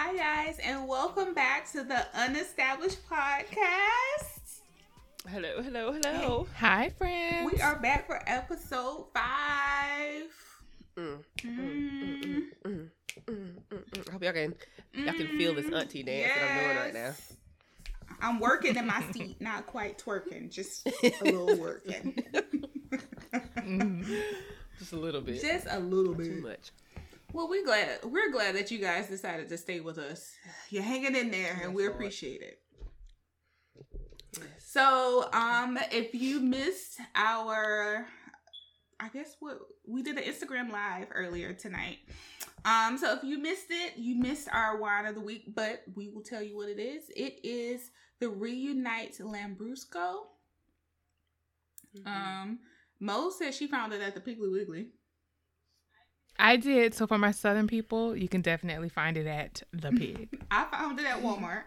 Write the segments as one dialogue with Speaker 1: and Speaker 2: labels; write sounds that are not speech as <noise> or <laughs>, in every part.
Speaker 1: Hi, guys, and welcome back to the Unestablished Podcast.
Speaker 2: Hello, hello, hello.
Speaker 3: Hi, friends.
Speaker 1: We are back for episode five.
Speaker 2: Mm, mm, mm, mm, mm, mm, mm. I hope y'all can y'all can feel this auntie dance that I'm doing right now.
Speaker 1: I'm working in my seat, <laughs> not quite twerking, just a little working. <laughs>
Speaker 3: Mhm.
Speaker 2: Just a little bit.
Speaker 1: just a little
Speaker 2: Too
Speaker 1: bit.
Speaker 2: Too much.
Speaker 1: Well, we're glad we're glad that you guys decided to stay with us. You're hanging in there, and we appreciate it. So, um, if you missed our, I guess what we did an Instagram live earlier tonight. Um, so if you missed it, you missed our wine of the week, but we will tell you what it is. It is the Riunite Lambrusco.
Speaker 2: Mhm.
Speaker 1: Um, Mo said she found it at the Piggly Wiggly.
Speaker 3: I did. So, for my southern people, you can definitely find it at The Pig. <laughs>
Speaker 1: I found it at Walmart.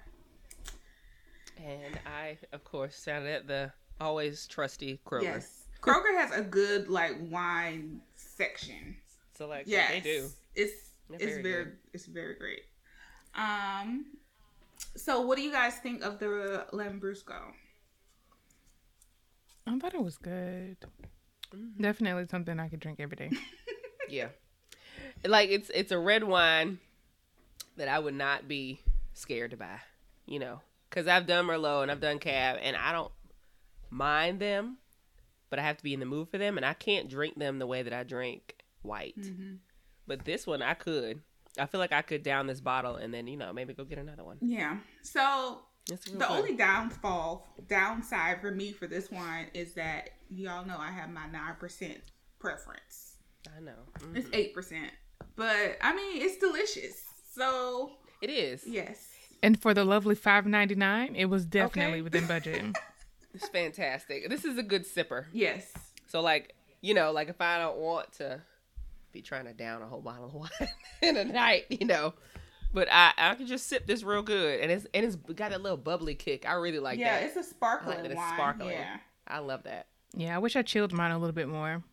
Speaker 2: and I, of course, found it at the always trusty Kroger.
Speaker 1: Yes, Kroger has a good like wine section.
Speaker 2: So like,
Speaker 1: Yes,
Speaker 2: they do.
Speaker 1: It's
Speaker 2: They're
Speaker 1: it's
Speaker 2: very
Speaker 1: very it's very great. Um, so what do you guys think of the Lambrusco?
Speaker 3: I thought it was good.
Speaker 2: Mhm.
Speaker 3: Definitely something I could drink every day. <laughs>
Speaker 2: Yeah. Like it's it's a red wine that I would not be scared to buy, you know, cuz I've done Merlot and I've done Cab and I don't mind them, but I have to be in the mood for them and I can't drink them the way that I drink white.
Speaker 1: Mm-hmm.
Speaker 2: But this one I could. I feel like I could down this bottle and then, you know, maybe go get another one.
Speaker 1: Yeah. So the
Speaker 2: good.
Speaker 1: only downfall downside for me for this wine is that y'all know I have my nine percent preference.
Speaker 2: I know.
Speaker 1: It's
Speaker 2: Mhm.
Speaker 1: eight percent, but I mean it's delicious. So
Speaker 2: It is.
Speaker 1: yes.
Speaker 3: And for the lovely five ninety nine, it was definitely
Speaker 2: Okay.
Speaker 3: within budget. <laughs>
Speaker 2: It's fantastic. This is a good sipper.
Speaker 1: Yes.
Speaker 2: So like, you know, like if I don't want to be trying to down a whole bottle of <laughs> wine in a night, you know, but I I can just sip this real good, and it's and it's got that little bubbly kick. I really like
Speaker 1: yeah,
Speaker 2: that.
Speaker 1: Yeah, it's a sparkling
Speaker 2: that it's
Speaker 1: wine.
Speaker 2: sparkling.
Speaker 1: Yeah.
Speaker 2: I love that.
Speaker 3: yeah, I wish I chilled mine a little bit more,
Speaker 2: I know, right?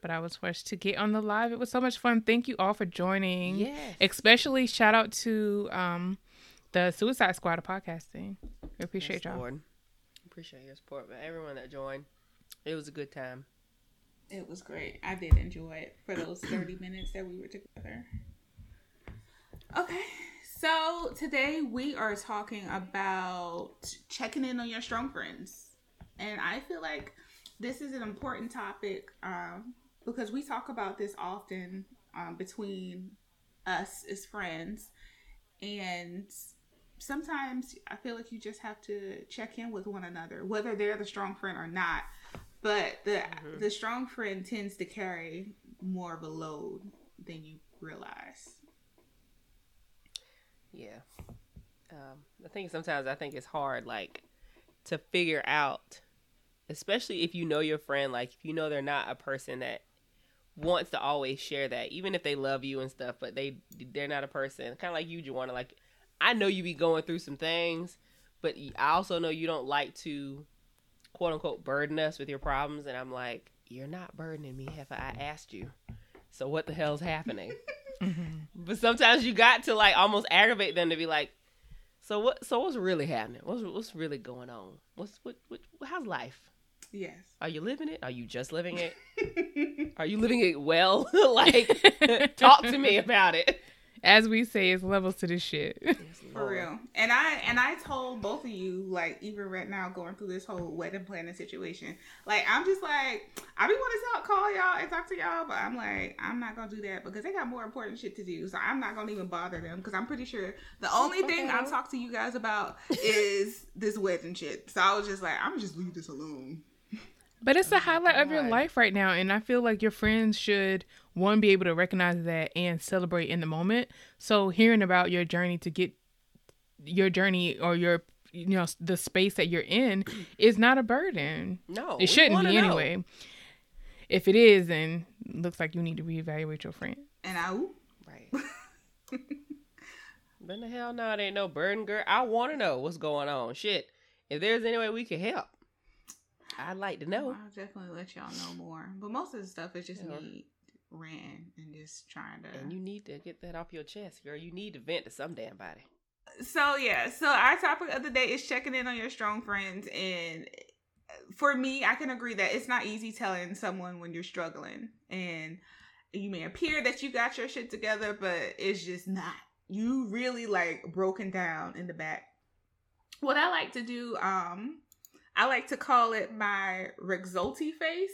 Speaker 3: But I was forced to get on the live. It was so much fun. Thank you all for joining.
Speaker 2: Yes.
Speaker 3: Especially shout out to um the Suicide Squad of podcasting. We appreciate
Speaker 2: Yes,
Speaker 3: y'all.
Speaker 2: Lord. Appreciate your support, but everyone that joined, it was a good time.
Speaker 1: It was great. I did enjoy it for those 30 <coughs> minutes that we were together. Okay. So today we are talking about checking in on your strong friends. And I feel like this is an important topic um, because we talk about this often um, between us as friends. And sometimes I feel like you just have to check in with one another, whether they're the strong friend or not. But the
Speaker 2: Mhm.
Speaker 1: the strong friend tends to carry more of a load than you realize.
Speaker 2: Yeah. Um, I think sometimes I think it's hard, like, to figure out, especially if you know your friend, like, if you know they're not a person that wants to always share that, even if they love you and stuff, but they they're not a person, kind of like you, Juana. Like, I know you be going through some things, but I also know you don't like to, quote unquote, burden us with your problems, and I'm like, you're not burdening me if I asked you. So what the hell's happening? <laughs> <laughs> But sometimes you got to like almost aggravate them to be like, so what? So what's really happening? What's what's really going on? What's what? what how's life?
Speaker 1: Yes.
Speaker 2: Are you living it? Are you just living it? <laughs> Are you living it well? <laughs> like, <laughs> talk to me about it.
Speaker 3: As we say, it's levels to this shit.
Speaker 1: For real. And I and I told both of you, like, even right now going through this whole wedding planning situation, like I'm just like I be want to talk call y'all and talk to y'all, but I'm like, I'm not gonna do that because they got more important shit to do. So I'm not gonna even bother them because I'm pretty sure the only thing I
Speaker 2: Okay.
Speaker 1: talk to you guys about is this wedding shit. So I was just like, I'm just leave this alone.
Speaker 3: But it's the oh highlight of your life right now, and I feel like your friends should one be able to recognize that and celebrate in the moment. So hearing about your journey to get your journey or your you know the space that you're in is not a burden.
Speaker 2: No,
Speaker 3: it shouldn't be know. anyway. If it is, then looks like you need to reevaluate your friend.
Speaker 1: And I
Speaker 2: right. <laughs> but the hell no, it ain't no burden, girl. I want to know what's going on. Shit, if there's any way we can help, I'd like to know.
Speaker 1: Well, I'll definitely let y'all know more. But most of the stuff is just yeah. me ran and just trying to.
Speaker 2: And you need to get that off your chest, girl. You need to vent to some damn body.
Speaker 1: So yeah, so our topic of the day is checking in on your strong friends, and for me, I can agree that it's not easy telling someone when you're struggling, and you may appear that you got your shit together, but it's just not. You really like broken down in the back. What I like to do, um, I like to call it my Rexulti face.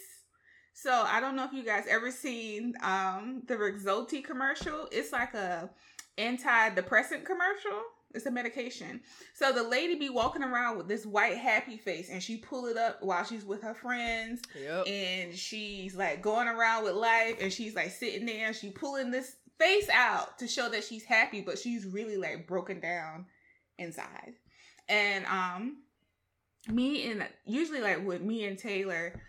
Speaker 1: So I don't know if you guys ever seen um the Rexulti commercial. It's like a antidepressant commercial. It's a medication. So the lady be walking around with this white happy face and she pull it up while she's with her friends. Yep. And she's like going around with life and she's like sitting there and she pulling this face out to show that she's happy, but she's really like broken down inside. And um me and usually like with me and Taylor,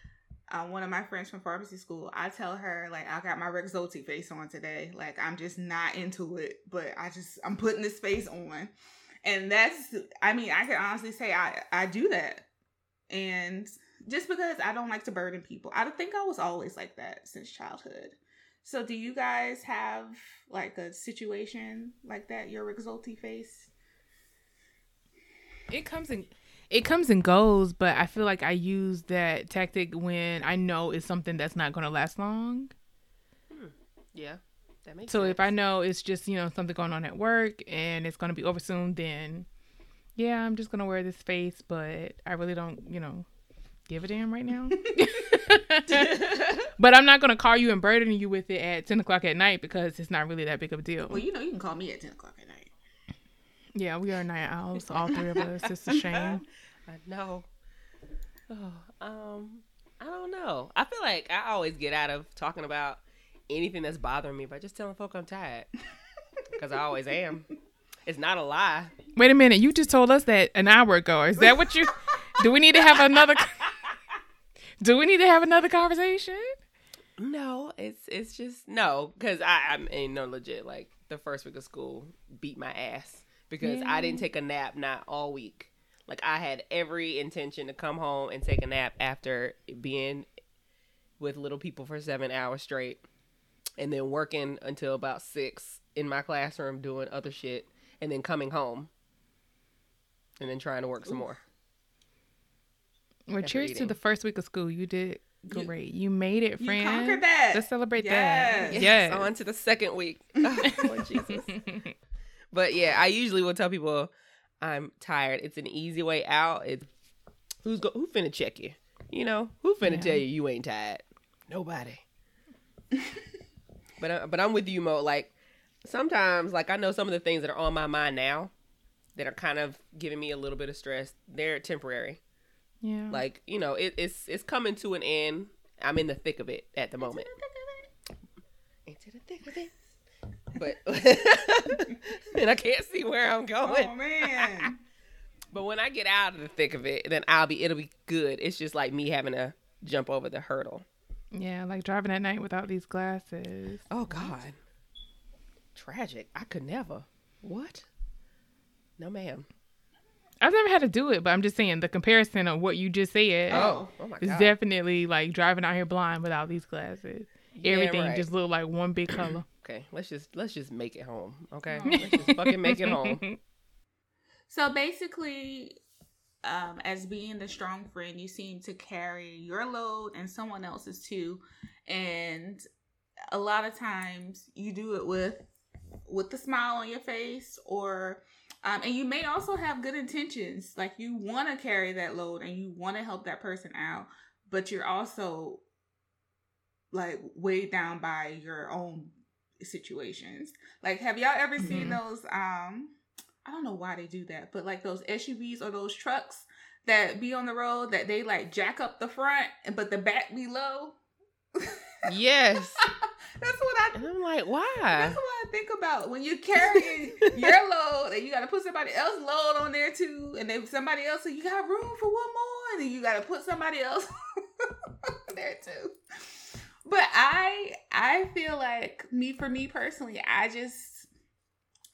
Speaker 1: uh, one of my friends from pharmacy school, I tell her like I got my Rexulti face on today. Like I'm just not into it, but I just I'm putting this face on, and that's I mean I can honestly say I I do that, and just because I don't like to burden people, I think I was always like that since childhood. So do you guys have like a situation like that? Your Rexulti face?
Speaker 3: It comes in it comes and goes, but I feel like I use that tactic when I know it's something that's not going to last long.
Speaker 2: Hmm. Yeah, that makes
Speaker 3: so
Speaker 2: sense.
Speaker 3: if I know it's just you know something going on at work and it's going to be over soon, then yeah, I'm just going to wear this face, but I really don't you know give a damn right now. <laughs> but I'm not going to call you and burden you with it at 10 o'clock at night because it's not really that big of a deal.
Speaker 1: Well, you know, you can call me at 10 o'clock at night.
Speaker 3: Yeah, we are night owls, <laughs> all three of us. It's a shame.
Speaker 2: I know. Oh, um, I don't know. I feel like I always get out of talking about anything that's bothering me by just telling folk I'm tired. <laughs> Because I always am. It's not a lie.
Speaker 3: Wait a minute. You just told us that an hour ago. Is that what you? <laughs> do we need to have another? do we need to have another conversation?
Speaker 2: No, it's it's just no, because I I'm in no legit like the first week of school beat my ass because yeah. I didn't mm. take a nap not all week. Like I had every intention to come home and take a nap after being with little people for seven hours straight, and then working until about six in my classroom doing other shit, and then coming home, and then trying to work some more.
Speaker 3: Well, cheers eating. to the first week of school. You did great. You, you made it, friend. You
Speaker 1: conquered that.
Speaker 3: Let's celebrate yes.
Speaker 2: that. Yes. On to the second week. <laughs> Oh, Jesus. <laughs> But yeah, I usually will tell people I'm tired. It's an easy way out. It's who's go who finna check you? You know who finna yeah. tell you you ain't tired? Nobody. <laughs> but uh, but I'm with you, Mo. Like sometimes, like I know some of the things that are on my mind now that are kind of giving me a little bit of stress. They're temporary.
Speaker 3: Yeah.
Speaker 2: Like you know, it, it's it's coming to an end. I'm in the thick of it at the moment. Into the thick of it but <laughs> and I can't see where I'm going.
Speaker 1: Oh man. <laughs>
Speaker 2: but when I get out of the thick of it, then I'll be it'll be good. It's just like me having to jump over the hurdle.
Speaker 3: Yeah, like driving at night without these glasses.
Speaker 2: Oh God. Tragic. I could never. What? No ma'am.
Speaker 3: I've never had to do it, but I'm just saying the comparison of what you just said
Speaker 2: oh, oh my God.
Speaker 3: is definitely like driving out here blind without these glasses. Yeah, Everything right. just look like one big color.
Speaker 2: Okay, let's just let's just make it home. Okay, let's just fucking make it home. <laughs>
Speaker 1: So basically, um, as being the strong friend, you seem to carry your load and someone else's too, and a lot of times you do it with with the smile on your face or um, and you may also have good intentions like you want to carry that load and you want to help that person out but you're also like weighed down by your own situations. Like, have y'all ever mm-hmm. seen those? Um, I don't know why they do that, but like those SUVs or those trucks that be on the road that they like jack up the front, but the back be low.
Speaker 2: Yes. <laughs>
Speaker 1: That's what I.
Speaker 2: And I'm like, why?
Speaker 1: That's what I think about when you're carrying your <laughs> load and you got to put somebody else's load on there too, and then somebody else, so you got room for one more, and then you got to put somebody else <laughs> there too. But I, I feel like me for me personally, I just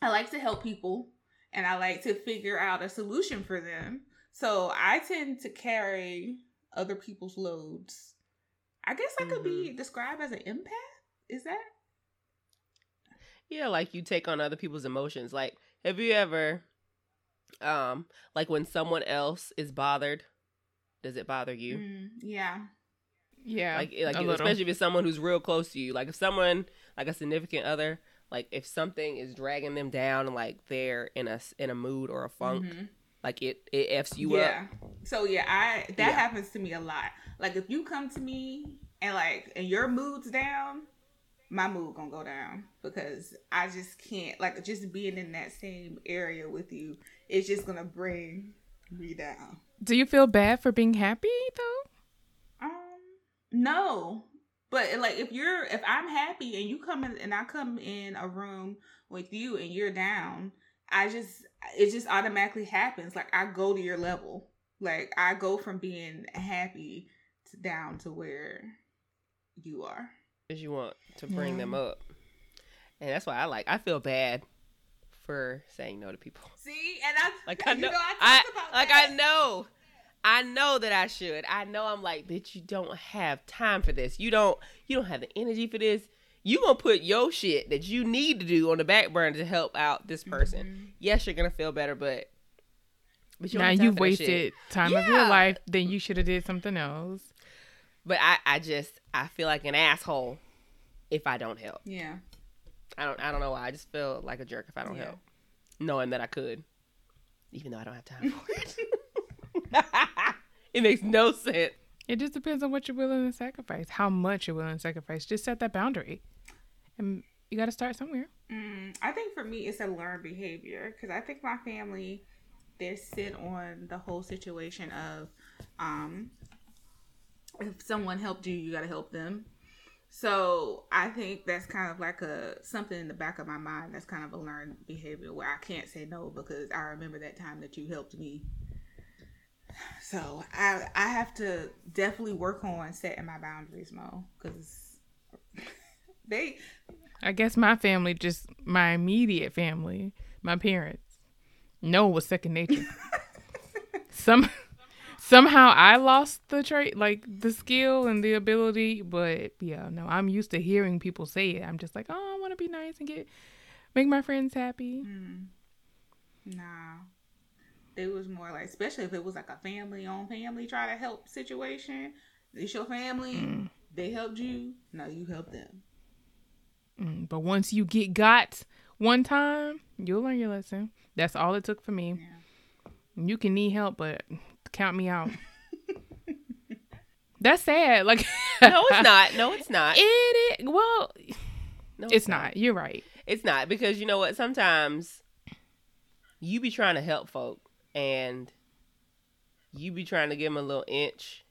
Speaker 1: I like to help people and I like to figure out a solution for them. So I tend to carry other people's loads. I guess I could be described as an empath. Is that?
Speaker 2: Yeah, like you take on other people's emotions. Like, have you ever, um, like when someone else is bothered, does it bother you?
Speaker 1: Mm, yeah.
Speaker 3: Yeah.
Speaker 2: Like, like
Speaker 3: a
Speaker 2: if-
Speaker 3: little.
Speaker 2: especially if it's someone who's real close to you. Like if someone, like a significant other, like if something is dragging them down, like they're in a in a mood or a funk,
Speaker 1: Mhm.
Speaker 2: like it it f's you up.
Speaker 1: yeah. So yeah, I that
Speaker 2: Yeah.
Speaker 1: happens to me a lot. Like if you come to me and like and your mood's down, my mood gonna go down because I just can't like just being in that same area with you. It's just gonna bring me down.
Speaker 3: Do you feel bad for being happy though?
Speaker 1: No, but like if you're if I'm happy and you come in and I come in a room with you and you're down, I just it just automatically happens. Like I go to your level. Like I go from being happy to down to where you are.
Speaker 2: Because you want to bring
Speaker 3: Yeah.
Speaker 2: them up, and that's why I like. I feel bad for saying no to people.
Speaker 1: See, and I
Speaker 2: Like I
Speaker 1: you
Speaker 2: know,
Speaker 1: I,
Speaker 2: I,
Speaker 1: about
Speaker 2: like
Speaker 1: that.
Speaker 2: I know, I know that I should. I know I'm like, bitch, you don't have time for this. You don't, you don't have the energy for this. You gonna put your shit that you need to do on the back burner to help out this person.
Speaker 1: Mhm.
Speaker 2: Yes, you're gonna feel better, but but you
Speaker 3: now you've
Speaker 2: for that shit.
Speaker 3: wasted time of your life. Then you should have did something else.
Speaker 2: But I, I just, I feel like an asshole if I don't help.
Speaker 1: Yeah.
Speaker 2: I don't, I don't know why. I just feel like a jerk if I don't
Speaker 1: Yeah.
Speaker 2: help, knowing that I could, even though I don't have time for it. <laughs> <laughs> <laughs> it makes no sense.
Speaker 3: It just depends on what you're willing to sacrifice, how much you're willing to sacrifice. Just set that boundary, and you got to start somewhere.
Speaker 1: Mm, I think for me, it's a learned behavior because I think my family they sit on the whole situation of um, if someone helped you, you got to help them. So I think that's kind of like a something in the back of my mind. That's kind of a learned behavior where I can't say no because I remember that time that you helped me. So I I have to definitely work on setting my boundaries, Mo, because <laughs> they
Speaker 3: I guess my family, just my immediate family, my parents, no was second nature. <laughs> Some somehow I lost the trait, like the skill and the ability, but yeah, no, I'm used to hearing people say it. I'm just like, oh, I want to be nice and get make my friends happy.
Speaker 1: Mm. Nah. It was more like, especially if it was like a family on family try to help situation. It's your family.
Speaker 3: Mm.
Speaker 1: They helped you. Now you help them.
Speaker 3: Mm, but once you get got one time, you'll learn your lesson. That's all it took for me.
Speaker 1: Yeah.
Speaker 3: You can need help, but count me out. That's sad. Like <laughs>
Speaker 2: No, it's not. No, it's not.
Speaker 3: It is. Well,
Speaker 2: No,
Speaker 3: it's not. You're right.
Speaker 2: It's not because you know what? Sometimes you be trying to help folk and you be trying to give them a little inch,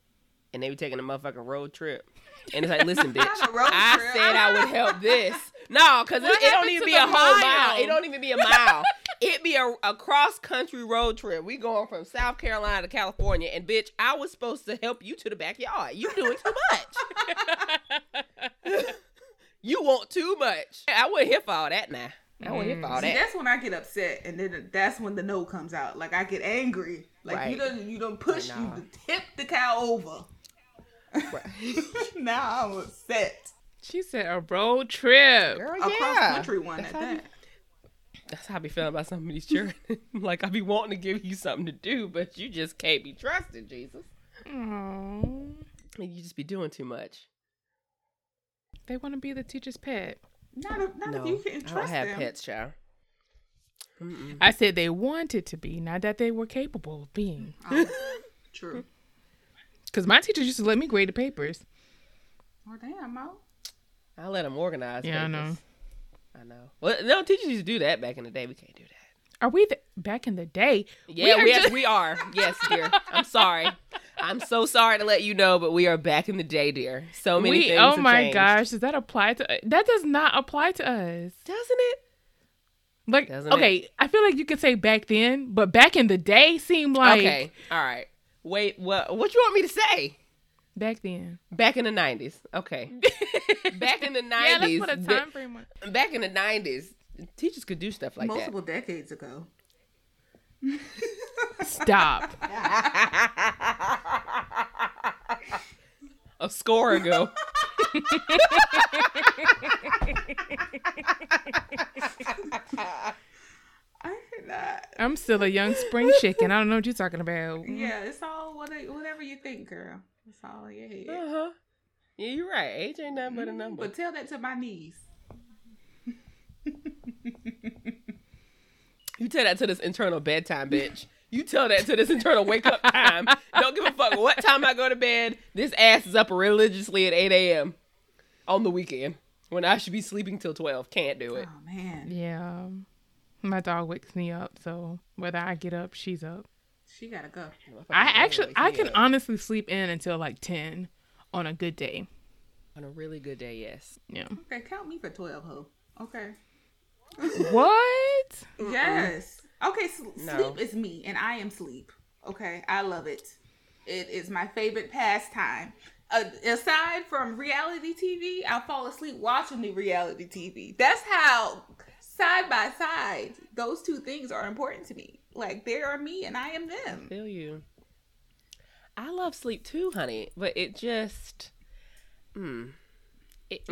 Speaker 2: and they be taking a motherfucking road trip. And it's like, listen, <laughs> bitch, I
Speaker 1: trip.
Speaker 2: said I would help this. No, because it, it don't even be a whole mile.
Speaker 1: mile?
Speaker 2: It don't even be a mile. it be a, a cross country road trip. We going from South Carolina to California, and bitch, I was supposed to help you to the backyard. You doing too much. <laughs> <laughs> you want too much. I wasn't here for all that now. I wasn't here for
Speaker 1: See,
Speaker 2: that.
Speaker 1: that's when I get upset, and then that's when the no comes out. Like I get angry. Like you don't you don't push
Speaker 2: Nah.
Speaker 1: you tip the cow over.
Speaker 2: Right. <laughs>
Speaker 1: now I'm upset.
Speaker 3: She said a road trip.
Speaker 2: Girl,
Speaker 1: A
Speaker 2: yeah.
Speaker 1: cross country one
Speaker 2: That's
Speaker 1: at
Speaker 2: how I be-
Speaker 1: that.
Speaker 2: That's how I be feeling about some of these children. <laughs> like I be wanting to give you something to do, but you just can't be trusted, Jesus.
Speaker 3: Aww.
Speaker 2: And you just be doing too much.
Speaker 3: They want to be the teacher's pet.
Speaker 1: Not if, not
Speaker 2: no,
Speaker 1: if you can
Speaker 2: I don't have
Speaker 1: them.
Speaker 2: pets, child. Mm-mm.
Speaker 3: I said they wanted to be, not that they were capable of being.
Speaker 1: Oh, true. <laughs>
Speaker 3: Because my teachers used to let me grade the papers.
Speaker 1: Oh damn, Mo.
Speaker 2: I let them organize.
Speaker 3: Yeah, I know.
Speaker 2: I know. Well, no, teachers used to do that back in the day. We can't do that.
Speaker 3: Are we th- back in the day?
Speaker 2: Yeah,
Speaker 3: are
Speaker 2: we, yes,
Speaker 3: just-
Speaker 2: we are. Yes, dear. I'm sorry. <laughs> I'm so sorry to let you know, but we are back in the day, dear. So many
Speaker 3: we,
Speaker 2: things.
Speaker 3: oh
Speaker 2: have
Speaker 3: my
Speaker 2: changed.
Speaker 3: gosh, does that apply to that? Does not apply to us.
Speaker 2: Doesn't it?
Speaker 3: Like,
Speaker 2: Doesn't it?
Speaker 3: okay, I feel like you could say back then, but back in the day seemed like
Speaker 2: okay. All right. Wait, what what you want me to say?
Speaker 3: back then.
Speaker 2: Back in the 90s. Okay. <laughs> Back in the 90s.
Speaker 3: Yeah, let's put a time frame on.
Speaker 2: back in the 90s, teachers could do stuff like that.
Speaker 1: Multiple decades ago.
Speaker 3: Stop.
Speaker 2: A score ago.
Speaker 1: I cannot.
Speaker 3: I'm still a young spring chicken. I don't know what you're talking about.
Speaker 1: Yeah, it's all whatever you think, girl. It's all in your head.
Speaker 2: Uh-huh. Yeah, you're right. Age ain't nothing but a number.
Speaker 1: But tell that to my niece. <laughs>
Speaker 2: You tell that to this internal bedtime bitch. You tell that to this internal wake up time. Don't give a fuck what time I go to bed. This ass is up religiously at 8 a.m. on the weekend when I should be sleeping till 12. Can't do it.
Speaker 1: Oh man,
Speaker 3: Yeah. My dog wakes me up, so whether I get up, she's up.
Speaker 1: she gotta go.
Speaker 3: I actually I can
Speaker 2: up.
Speaker 3: honestly sleep in until like 10 on a good day.
Speaker 2: on a really good day, yes.
Speaker 3: Yeah.
Speaker 1: Okay, count me for twelve, ho. Okay.
Speaker 3: What?
Speaker 1: Yes. Okay, s-
Speaker 2: No.
Speaker 1: sleep is me, and I am sleep. Okay, I love it. It is my favorite pastime. Uh, aside from reality TV, I'll fall asleep watching the reality TV. That's how side by side those two things are important to me. Like they are me, and I am them.
Speaker 2: Feel you. I love sleep too, honey, but it just, mm, it,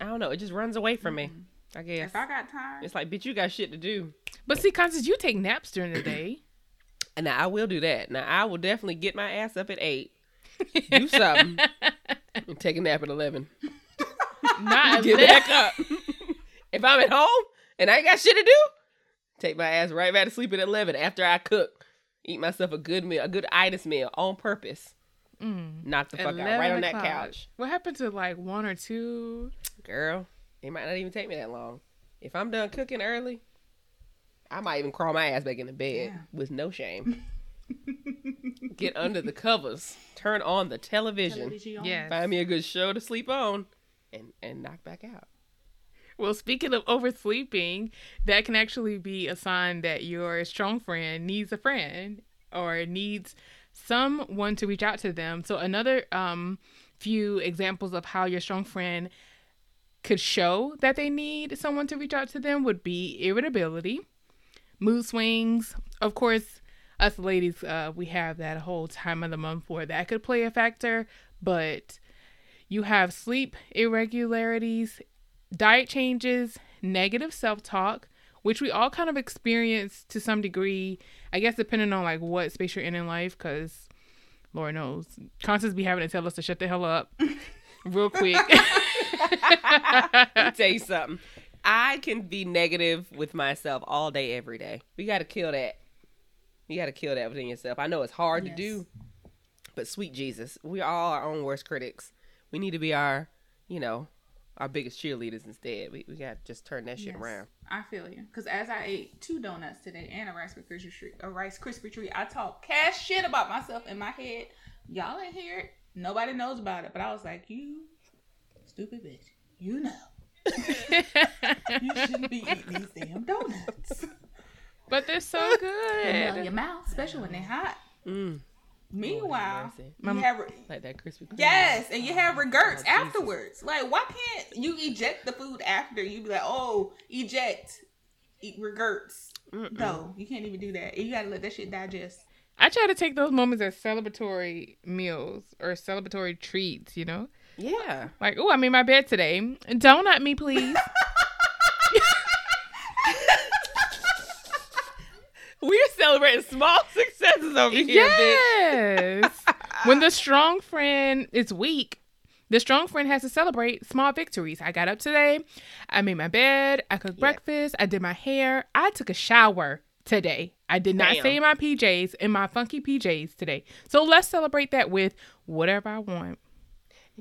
Speaker 2: I don't know. It just runs away from me. I guess
Speaker 1: If I got time,
Speaker 2: it's like, bitch, you got shit to do.
Speaker 3: But see, Constance, you take naps during the day.
Speaker 2: And now I will do that. Now I will definitely get my ass up at eight, do something, and take a nap at eleven.
Speaker 3: Not <laughs>
Speaker 2: Get back up. if I'm at home and I ain't got shit to do, take my ass right back to sleep at eleven after I cook. Eat myself a good meal, a good itis meal on purpose.
Speaker 3: Mm.
Speaker 2: Knock the fuck out
Speaker 3: 11
Speaker 2: right on that couch.
Speaker 3: What happened to like one or two?
Speaker 2: Girl, it might not even take me that long. If I'm done cooking early, I might even crawl my ass back in the bed
Speaker 1: Yeah.
Speaker 2: with no shame. <laughs> Get under the covers, turn on the television,
Speaker 1: Television on.
Speaker 3: Yes.
Speaker 2: find me a good show to sleep on, and and knock back out.
Speaker 3: Well, speaking of oversleeping, that can actually be a sign that your strong friend needs a friend or needs someone to reach out to them. So another um few examples of how your strong friend could show that they need someone to reach out to them would be irritability, mood swings. Of course, us ladies, uh, we have that whole time of the month where that could play a factor, but you have sleep irregularities, diet changes, negative self talk, which we all kind of experience to some degree, I guess, depending on like what space you're in in life, because Lord knows, Constance be having to tell us to shut the hell up <laughs> real quick. <laughs>
Speaker 2: Let me <laughs> tell you something. I can be negative with myself all day, every day. We got to kill that. You got to kill that within yourself. I know it's hard
Speaker 1: Yes.
Speaker 2: to do, but sweet Jesus, we are all our own worst critics. We need to be our, you know, our biggest cheerleaders instead. We, we got to just turn that shit
Speaker 1: Yes.
Speaker 2: around.
Speaker 1: I feel you. Because as I ate two donuts today and a Rice Krispie treat, a Rice Krispie treat, I talk cash shit about myself in my head. Y'all ain't hear it. Nobody knows about it. But I was like, you stupid bitch. You know. <laughs> You shouldn't be eating these damn donuts.
Speaker 3: but they're so
Speaker 1: They melt
Speaker 3: good.
Speaker 1: your mouth, especially when they're hot.
Speaker 2: Mm.
Speaker 1: Meanwhile,
Speaker 2: mercy.
Speaker 1: you have
Speaker 2: Like that crispy. Kreme.
Speaker 1: yes, and you have regrets
Speaker 2: Oh, Jesus.
Speaker 1: afterwards. Like, why can't you eject the food after? You'd be like, oh, eject, eat regrets.
Speaker 2: Mm-mm.
Speaker 1: No, you can't even do that. You gotta let that shit digest.
Speaker 3: I try to take those moments as celebratory meals or celebratory treats, you know?
Speaker 2: Yeah.
Speaker 3: Like, oh, I made my bed today. Donut me, please. <laughs>
Speaker 2: We're celebrating small successes over here, bitch.
Speaker 3: yes. <laughs> when the strong friend is weak, the strong friend has to celebrate small victories. I got up today. I made my bed. I cooked
Speaker 2: Yeah.
Speaker 3: breakfast. I did my hair. I took a shower today. I did not
Speaker 2: Bam.
Speaker 3: stay in my PJs, in my funky PJs today. So let's celebrate that with whatever I want.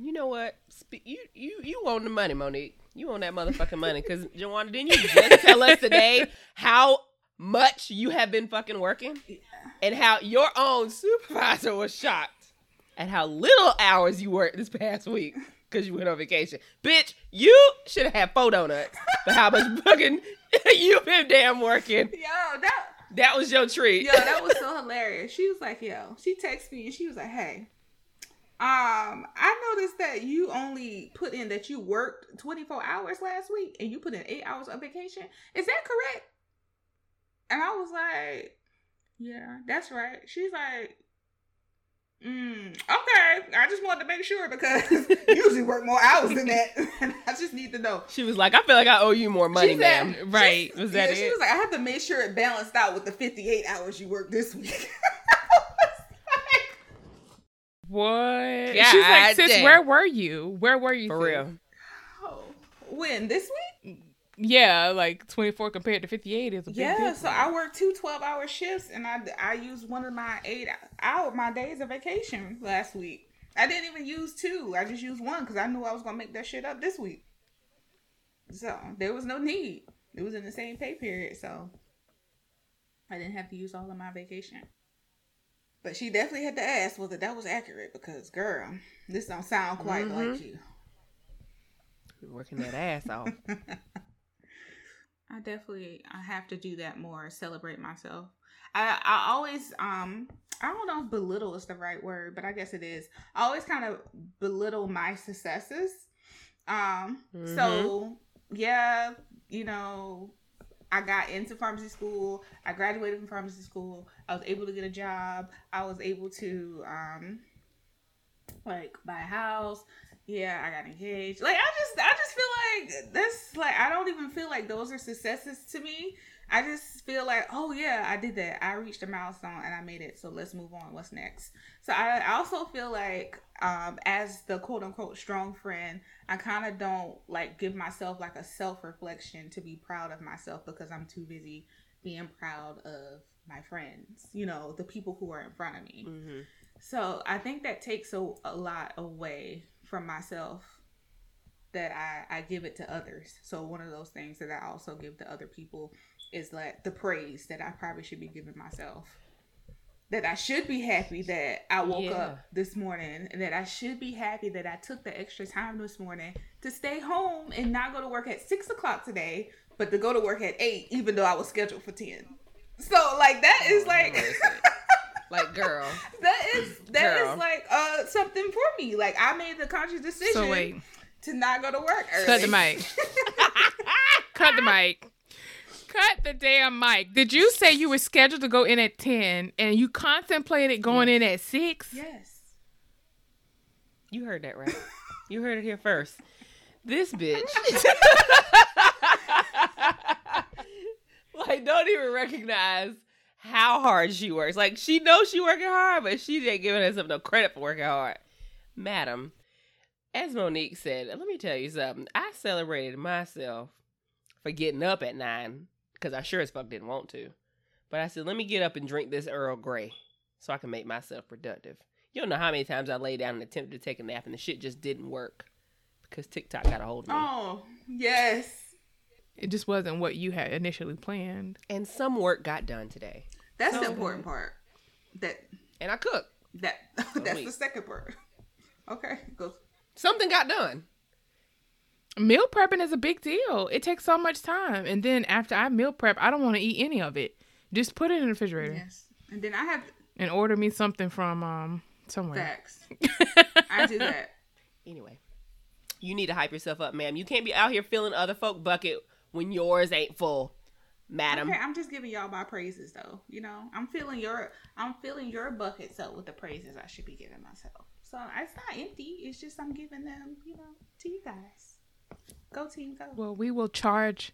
Speaker 2: You know what? You you you own the money, Monique. You own that motherfucking money. Because <laughs> Joanna, didn't you just tell us today how much you have been fucking working and how your own supervisor was shocked at how little hours you worked this past week because you went on vacation. Bitch, you should have had four donuts for how much <laughs> fucking <laughs> you've been damn working.
Speaker 1: Yo, that
Speaker 2: That was your treat.
Speaker 1: yo, that was so hilarious. She was like, yo, she texted me and she was like, hey, um, I noticed that you only put in that you worked 24 hours last week and you put in eight hours of vacation. Is that correct? And I was like, yeah, that's right. She's like, mm, okay. I just wanted to make sure because <laughs> you usually work more hours than that. <laughs> I just need to know.
Speaker 2: She was like, I feel like I owe you more money,
Speaker 1: said-
Speaker 2: ma'am.
Speaker 3: Right.
Speaker 2: Was that
Speaker 1: yeah, She was like, I have to make sure it balanced out with the 58 hours you worked this week. <laughs>
Speaker 3: What?
Speaker 2: God
Speaker 3: She's like, sis,
Speaker 2: damn.
Speaker 3: where were you? Where were you?
Speaker 2: For
Speaker 3: sis?"
Speaker 2: real.
Speaker 1: oh, when? This week?
Speaker 3: Yeah, like 24 compared to 58 is a big
Speaker 1: Yeah,
Speaker 3: difference.
Speaker 1: so I worked two 12 hour shifts and I, I used one of my eight hour, my days of vacation last week. I didn't even use two. I just used one because I knew I was going to make that shit up this week. So there was no need. It was in the same pay period. So I didn't have to use all of my vacation. But she definitely had to ask whether that was accurate because, girl, this don't sound quite
Speaker 2: Mhm.
Speaker 1: like you.
Speaker 2: Working that ass off. <laughs>
Speaker 1: I definitely I have to do that more, celebrate myself. I I always um I don't know if belittle is the right word, but I guess it is. I always kind of belittle my successes. Um so yeah, you know, I got into pharmacy school. I graduated from pharmacy school. I was able to get a job. I was able to um like buy a house. Yeah, I got engaged. Like I just I just feel like this like I don't even feel like those are successes to me. I just feel like, oh yeah, I did that. I reached a milestone and I made it. So let's move on. What's next? So I, also feel like um as the quote unquote strong friend, I kind of don't like give myself like a self reflection to be proud of myself because I'm too busy being proud of my friends, you know, the people who are in front of me.
Speaker 2: hmm
Speaker 1: So I think that takes a, a lot away from myself that I, I give it to others. So one of those things that I also give to other people is like the praise that I probably should be giving myself. That I should be happy that I woke
Speaker 2: Yeah.
Speaker 1: up this morning and that I should be happy that I took the extra time this morning to stay home and not go to work at six o'clock today, but to go to work at eight, even though I was scheduled for ten. So like that is like <laughs>
Speaker 2: like girl.
Speaker 1: that is that is
Speaker 2: Girl.
Speaker 1: like uh something for me. Like I made the conscious decision
Speaker 3: So wait,
Speaker 1: to not go to work early. <laughs>
Speaker 3: cut the mic. Cut the mic. Cut the damn mic. Did you say you were scheduled to go in at 10 and you contemplated going in at 6?
Speaker 1: yes.
Speaker 2: You heard that right. <laughs> You heard it here first. This bitch. <laughs> <laughs> like, don't even recognize how hard she works. Like, she knows she working hard, but she ain't giving herself no credit for working hard. Madam, as Monique said, let me tell you something. I celebrated myself for getting up at nine because I sure as fuck didn't want to. But I said, let me get up and drink this Earl Grey so I can make myself productive. You don't know how many times I lay down and attempted to take a nap and the shit just didn't work because TikTok got a hold of me.
Speaker 1: Oh yes.
Speaker 3: It just wasn't what you had initially planned.
Speaker 2: And some work got done today.
Speaker 1: That's the
Speaker 3: So-
Speaker 1: important part. That
Speaker 2: And I cooked.
Speaker 1: that <laughs> that's the second part. <laughs> Okay, go.
Speaker 2: Something got done.
Speaker 3: Meal prepping is a big deal. It takes so much time. And then after I meal prep, I don't want to eat any of it. Just put it in the refrigerator
Speaker 1: Yes. And then I have
Speaker 3: and order me something from um somewhere.
Speaker 1: facts. <laughs> I do that.
Speaker 2: Anyway, you need to hype yourself up, ma'am. You can't be out here filling other folk bucket when yours ain't full, madam.
Speaker 1: Okay, I'm just giving y'all my praises though. You know, I'm feeling your I'm feeling your buckets up with the praises I should be giving myself. So it's not empty. It's just I'm giving them, you know, to you guys. Go team, go.
Speaker 3: Well, we will charge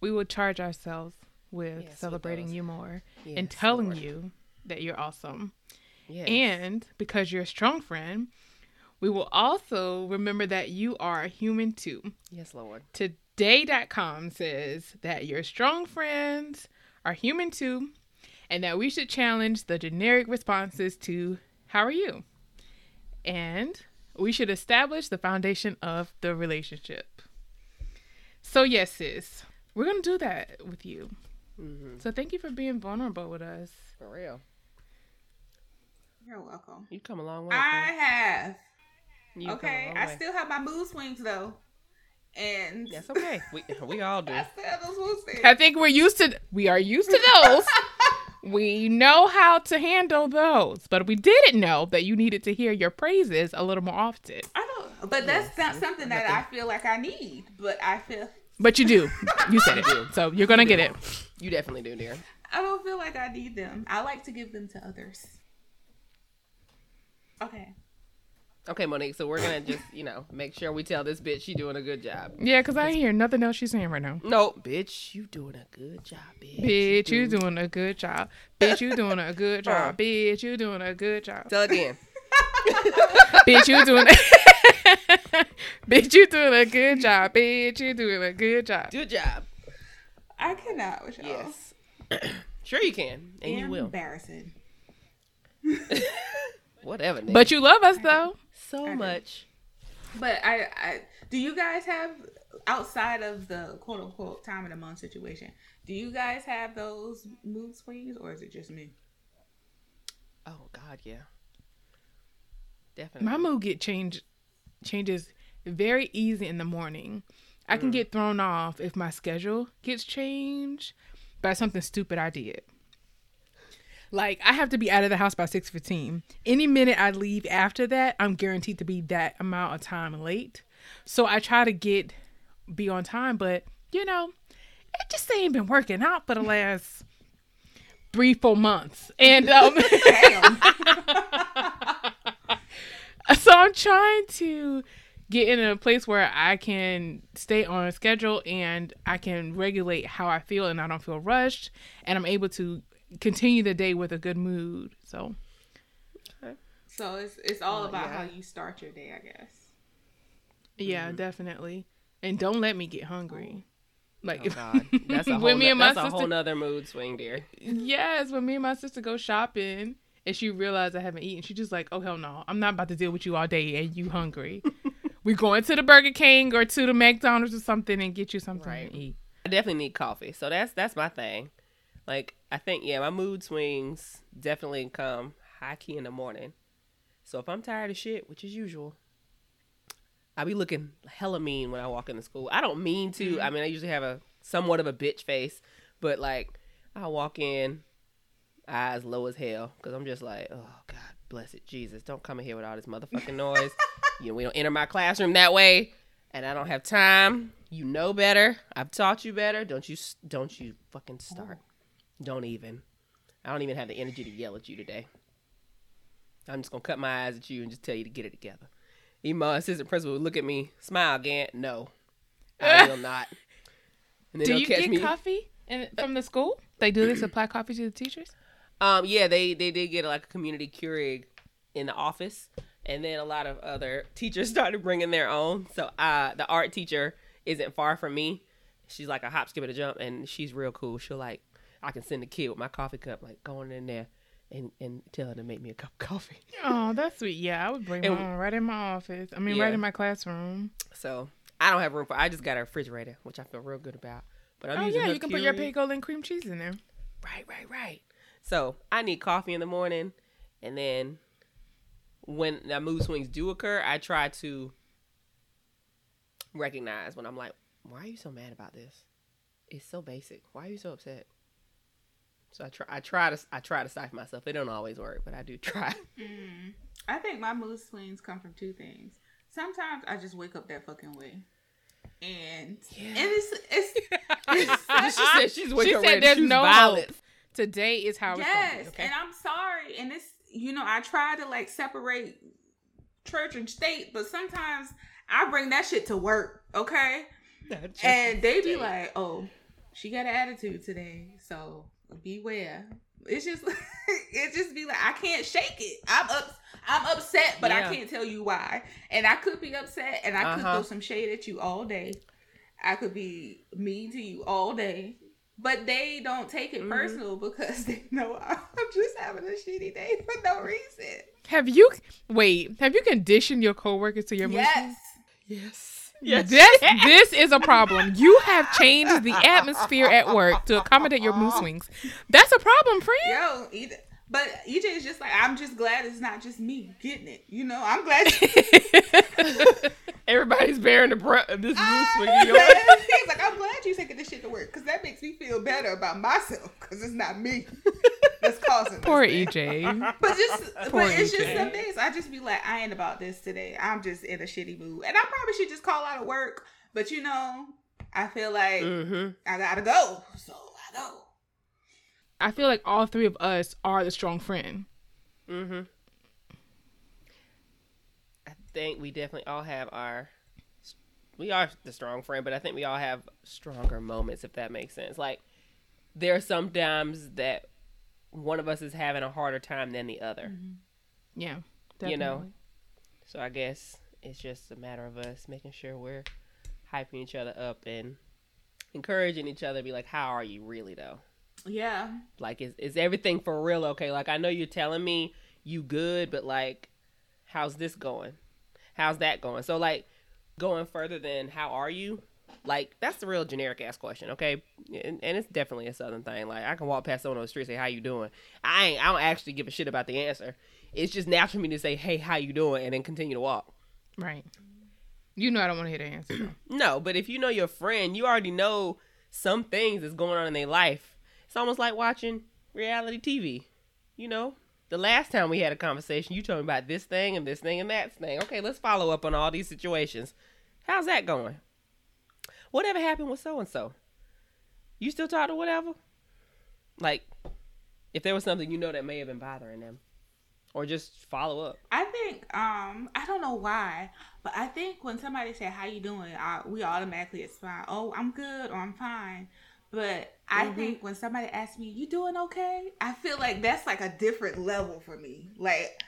Speaker 3: we will charge ourselves with
Speaker 2: Yes,
Speaker 3: celebrating
Speaker 2: those.
Speaker 3: you more and telling
Speaker 2: Lord.
Speaker 3: you that you're awesome.
Speaker 2: Yes.
Speaker 3: And because you're a strong friend, we will also remember that you are a human too.
Speaker 2: yes, Lord.
Speaker 3: Today.com says that your strong friends are human too, and that we should challenge the generic responses to how are you? And we should establish the foundation of the relationship. So, yes, sis, we're going to do that with you. Mm-hmm. So thank you for being vulnerable with us.
Speaker 2: For real.
Speaker 1: You're welcome.
Speaker 2: You come a long way.
Speaker 1: I have. You okay, I way. still have my mood swings though. And
Speaker 2: that's okay. We <laughs> we all <laughs> do. I
Speaker 1: still have those mood swings.
Speaker 3: I think we're used to we are used to those. <laughs> we know how to handle those, but we didn't know that you needed to hear your praises a little more often.
Speaker 1: I don't, but that's yes. not something that I feel like I need. But I feel.
Speaker 3: But you do. <laughs> You said it. Do. So you're gonna get it.
Speaker 2: You definitely do, dear.
Speaker 1: I don't feel like I need them. I like to give them to others. Okay.
Speaker 2: Okay, Monique. So we're gonna just, you know, make sure we tell this bitch she doing a good job.
Speaker 3: Yeah, cause I ain't hear nothing else she's saying right now.
Speaker 2: No, bitch, you doing a good job, bitch.
Speaker 3: Bitch, you doing, doing a good job. Bitch, you doing a good <laughs> job. bitch, you doing a good job.
Speaker 2: Tell again. <laughs>
Speaker 3: bitch, you doing. <laughs> bitch, you doing a good job. Bitch, you doing a good job.
Speaker 2: Good job.
Speaker 1: I cannot with y'all.
Speaker 2: Yes. <clears throat> sure you can, and you will.
Speaker 1: Embarrassing. <laughs>
Speaker 2: Whatever.
Speaker 3: Nigga. But you love us though
Speaker 2: so I much.
Speaker 1: But I, I, do you guys have outside of the quote unquote time of the month situation? Do you guys have those mood swings, or is it just me?
Speaker 2: Oh God, yeah, definitely.
Speaker 3: My mood get changed changes very easy in the morning. I can mm. get thrown off if my schedule gets changed by something stupid I did. Like I have to be out of the house by six fifteen. Any minute I leave after that, I'm guaranteed to be that amount of time late. So I try to get be on time, but you know, it just ain't been working out for the last three, four months. And um <laughs> <laughs> <laughs> So I'm trying to get in a place where I can stay on a schedule and I can regulate how I feel and I don't feel rushed and I'm able to continue the day with a good mood. So,
Speaker 1: okay. so it's it's all uh, about yeah. how you start your day, I guess.
Speaker 3: Yeah, mm-hmm. definitely. And don't let me get hungry. Like oh
Speaker 2: God. <laughs> that's a whole when me and my that's sister, a whole other mood swing, dear.
Speaker 3: Yes, when me and my sister go shopping and she realized I haven't eaten, she just like, oh hell no, I'm not about to deal with you all day and you hungry. <laughs> We're going to the Burger King or to the McDonald's or something and get you something right. to eat.
Speaker 2: I definitely need coffee, so that's that's my thing. Like I think yeah, my mood swings definitely come high key in the morning. So if I'm tired of shit, which is usual, I be looking hella mean when I walk into school. I don't mean to. Mm-hmm. I mean, I usually have a somewhat of a bitch face, but like I walk in, eyes low as hell, because I'm just like, oh God, bless it, Jesus, don't come in here with all this motherfucking noise. <laughs> you know, we don't enter my classroom that way, and I don't have time. You know better. I've taught you better. Don't you? Don't you fucking start. Oh. Don't even. I don't even have the energy to yell at you today. I'm just gonna cut my eyes at you and just tell you to get it together. Even my assistant principal would look at me, smile again. No, I <laughs> will not.
Speaker 3: do you get me. coffee in, from the school? They do they supply coffee to the teachers?
Speaker 2: Um, yeah, they they did get like a community Keurig in the office, and then a lot of other <laughs> teachers started bringing their own. So, uh, the art teacher isn't far from me. She's like a hop, skip, and a jump, and she's real cool. She'll like I can send a kid with my coffee cup, like going in there and, and tell her to make me a cup of coffee. <laughs>
Speaker 3: Oh, that's sweet. Yeah, I would bring and, mine right in my office. I mean, yeah. right in my classroom.
Speaker 2: So I don't have room for. I just got a refrigerator, which I feel real good about.
Speaker 3: But I'm oh yeah, you can put your bagel and cream cheese in there.
Speaker 2: Right, right, right. So I need coffee in the morning, and then when that mood swings do occur, I try to recognize when I'm like, "Why are you so mad about this? It's so basic. Why are you so upset?" So I try, I try to, I try to stifle myself. It don't always work, but I do try. <laughs>
Speaker 1: Mm. I think my mood swings come from two things. Sometimes I just wake up that fucking way, and yeah. and it's it's.
Speaker 2: it's <laughs> she said she's waking she said there's no violence.
Speaker 3: Today is how
Speaker 1: yes,
Speaker 3: it's okay?
Speaker 1: and I'm sorry, and it's you know I try to like separate church and state, but sometimes I bring that shit to work, okay? And they be like, "Oh, she got an attitude today, so beware. It's just <laughs> it just be like I can't shake it. I'm up I'm upset, but yeah. I can't tell you why. And I could be upset and I uh-huh. could throw some shade at you all day. I could be mean to you all day. But they don't take it mm-hmm. personal because <laughs> they know I'm just having a shitty day for no reason.
Speaker 3: Have you wait, have you conditioned your coworkers to your
Speaker 1: Yes.
Speaker 2: Yes.
Speaker 3: Yes. This <laughs> this is a problem. You have changed the atmosphere at work to accommodate your mood swings. That's a problem, friend.
Speaker 1: Yo, either, but EJ is just like I'm just glad it's not just me getting it. You know, I'm glad. <laughs>
Speaker 2: Everybody's bearing the brunt of this mood swing. <laughs>
Speaker 1: He's like, I'm glad you're taking this shit to work because that makes me feel better about myself because it's not me that's causing.
Speaker 3: Poor EJ.
Speaker 1: But just, Poor but it's EJ. just some days I just be like, I ain't about this today. I'm just in a shitty mood, and I probably should just call out of work. But you know, I feel like mm-hmm. I gotta go, so I go.
Speaker 3: I feel like all three of us are the strong friend.
Speaker 2: Mm-hmm think we definitely all have our we are the strong friend, but I think we all have stronger moments if that makes sense. Like there are some times that one of us is having a harder time than the other.
Speaker 3: Mm-hmm. Yeah.
Speaker 2: Definitely. You know. So I guess it's just a matter of us making sure we're hyping each other up and encouraging each other to be like, How are you really though?
Speaker 1: Yeah.
Speaker 2: Like is is everything for real okay? Like I know you're telling me you good, but like how's this going? How's that going? So like going further than how are you? Like that's the real generic ass question, okay? And, and, it's definitely a southern thing. Like I can walk past someone on the street and say, "How you doing?" I ain't. I don't actually give a shit about the answer. It's just natural for me to say, "Hey, how you doing?" and then continue to walk.
Speaker 3: Right. You know I don't want to hear the answer. <clears throat>
Speaker 2: no, but if you know your friend, you already know some things that's going on in their life. It's almost like watching reality TV. You know, the last time we had a conversation, you told me about this thing and this thing and that thing. Okay, let's follow up on all these situations. How's that going? Whatever happened with so and so? You still talk to whatever? Like, if there was something you know that may have been bothering them, or just follow up.
Speaker 1: I think um I don't know why, but I think when somebody say how you doing, I, we automatically respond, "Oh, I'm good" or "I'm fine." But I mm-hmm. think when somebody asks me, "You doing okay?" I feel like that's like a different level for me. Like,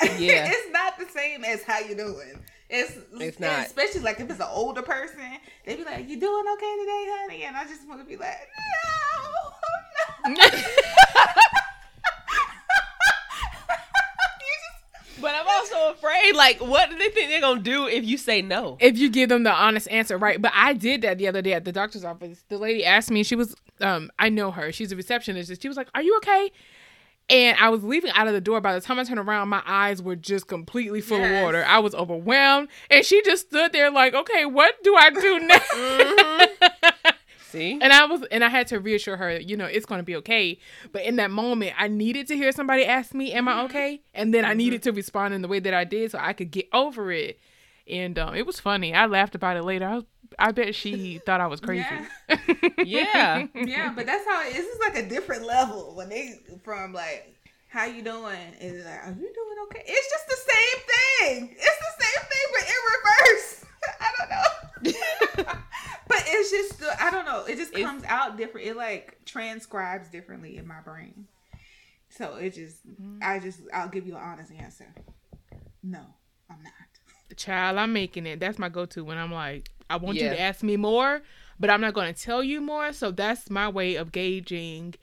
Speaker 1: <laughs> yeah, it's not the same as how you doing. It's it's not, especially like if it's an older person. They be like, "You doing okay today, honey?" And I just want to be like, "No, <laughs> no." <laughs>
Speaker 2: But I'm also afraid, like, what do they think they're gonna do if you say no?
Speaker 3: If you give them the honest answer, right? But I did that the other day at the doctor's office. The lady asked me, she was, um, I know her. She's a receptionist. She was like, "Are you okay?" And I was leaving out of the door. By the time I turned around, my eyes were just completely full yes. of water. I was overwhelmed, and she just stood there like, "Okay, what do I do now?" mm-hmm. <laughs> See? And I was and I had to reassure her, you know, it's gonna be okay. But in that moment, I needed to hear somebody ask me, Am I mm-hmm. okay? And then I needed mm-hmm. to respond in the way that I did so I could get over it. And um, it was funny. I laughed about it later. I was I bet she thought I was <laughs> crazy.
Speaker 2: Yeah. yeah. <laughs>
Speaker 1: yeah, but that's how it is. It's like a different level when they from like how you doing? Is like, are you doing okay? It's just the same thing. It's the same thing, but in reverse. <laughs> I don't know. But it's just I don't know. It just comes it's, out different. It like transcribes differently in my brain. So it just mm-hmm. I just I'll give you an honest answer. No, I'm not.
Speaker 3: Child, I'm making it. That's my go-to when I'm like, I want yeah. you to ask me more, but I'm not going to tell you more. So that's my way of gauging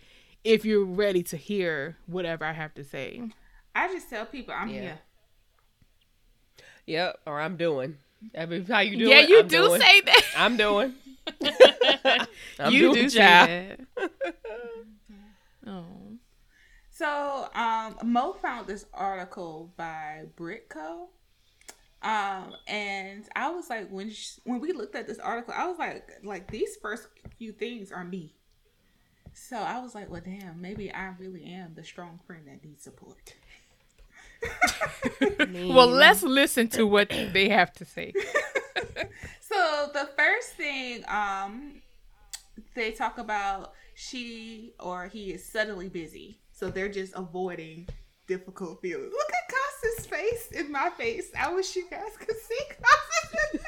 Speaker 3: if you're ready to hear whatever I have to say.
Speaker 1: I just tell people I'm yeah. here.
Speaker 2: Yep, or I'm doing. I mean, how you doing?
Speaker 3: Yeah, you
Speaker 2: I'm
Speaker 3: do
Speaker 2: doing.
Speaker 3: say that. <laughs>
Speaker 2: I'm doing.
Speaker 3: I'm <laughs> you doing, do say that. <laughs>
Speaker 1: oh. So, um, Mo found this article by Britco. Um, and I was like, when she, when we looked at this article, I was like, like these first few things are me. So I was like, well, damn, maybe I really am the strong friend that needs support. <laughs> <laughs>
Speaker 3: well, let's listen to what they have to say. <laughs>
Speaker 1: so the first thing um they talk about she or he is suddenly busy. So they're just avoiding difficult feelings. Look at Costa's face in my face. I wish you guys could see Costa's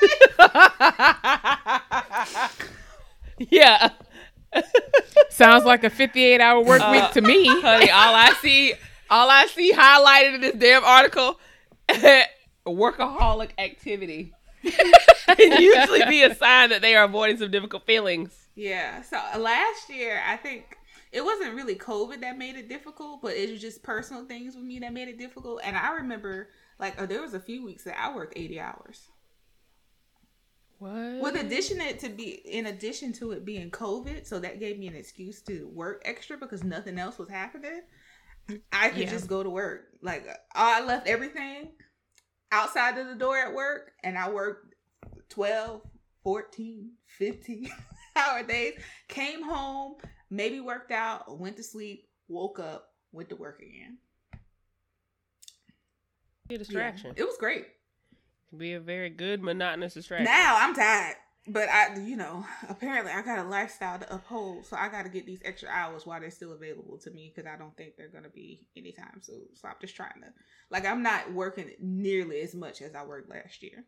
Speaker 2: face. yeah.
Speaker 3: Sounds like a 58 hour work uh, week to me.
Speaker 2: Honey, all I see all I see highlighted in this damn article, <laughs> workaholic activity. <laughs> can usually be a sign that they are avoiding some difficult feelings.
Speaker 1: Yeah. So uh, last year, I think it wasn't really COVID that made it difficult, but it was just personal things with me that made it difficult. And I remember, like, oh, there was a few weeks that I worked eighty hours.
Speaker 3: What?
Speaker 1: With addition it to be in addition to it being COVID, so that gave me an excuse to work extra because nothing else was happening. I could
Speaker 3: Yeah.
Speaker 1: just go to work. Like I left everything outside of the door at work and I worked 12, 14, 15 <laughs> hour days. Came home, maybe worked out, went to sleep, woke up, went to work again.
Speaker 2: Be a distraction.
Speaker 1: Yeah, it was great.
Speaker 2: Be a very good monotonous distraction.
Speaker 1: Now I'm tired. But I, you know, apparently I got a lifestyle to uphold, so I got to get these extra hours while they're still available to me because I don't think they're gonna be anytime soon. So I'm just trying to, like, I'm not working nearly as much as I worked last year.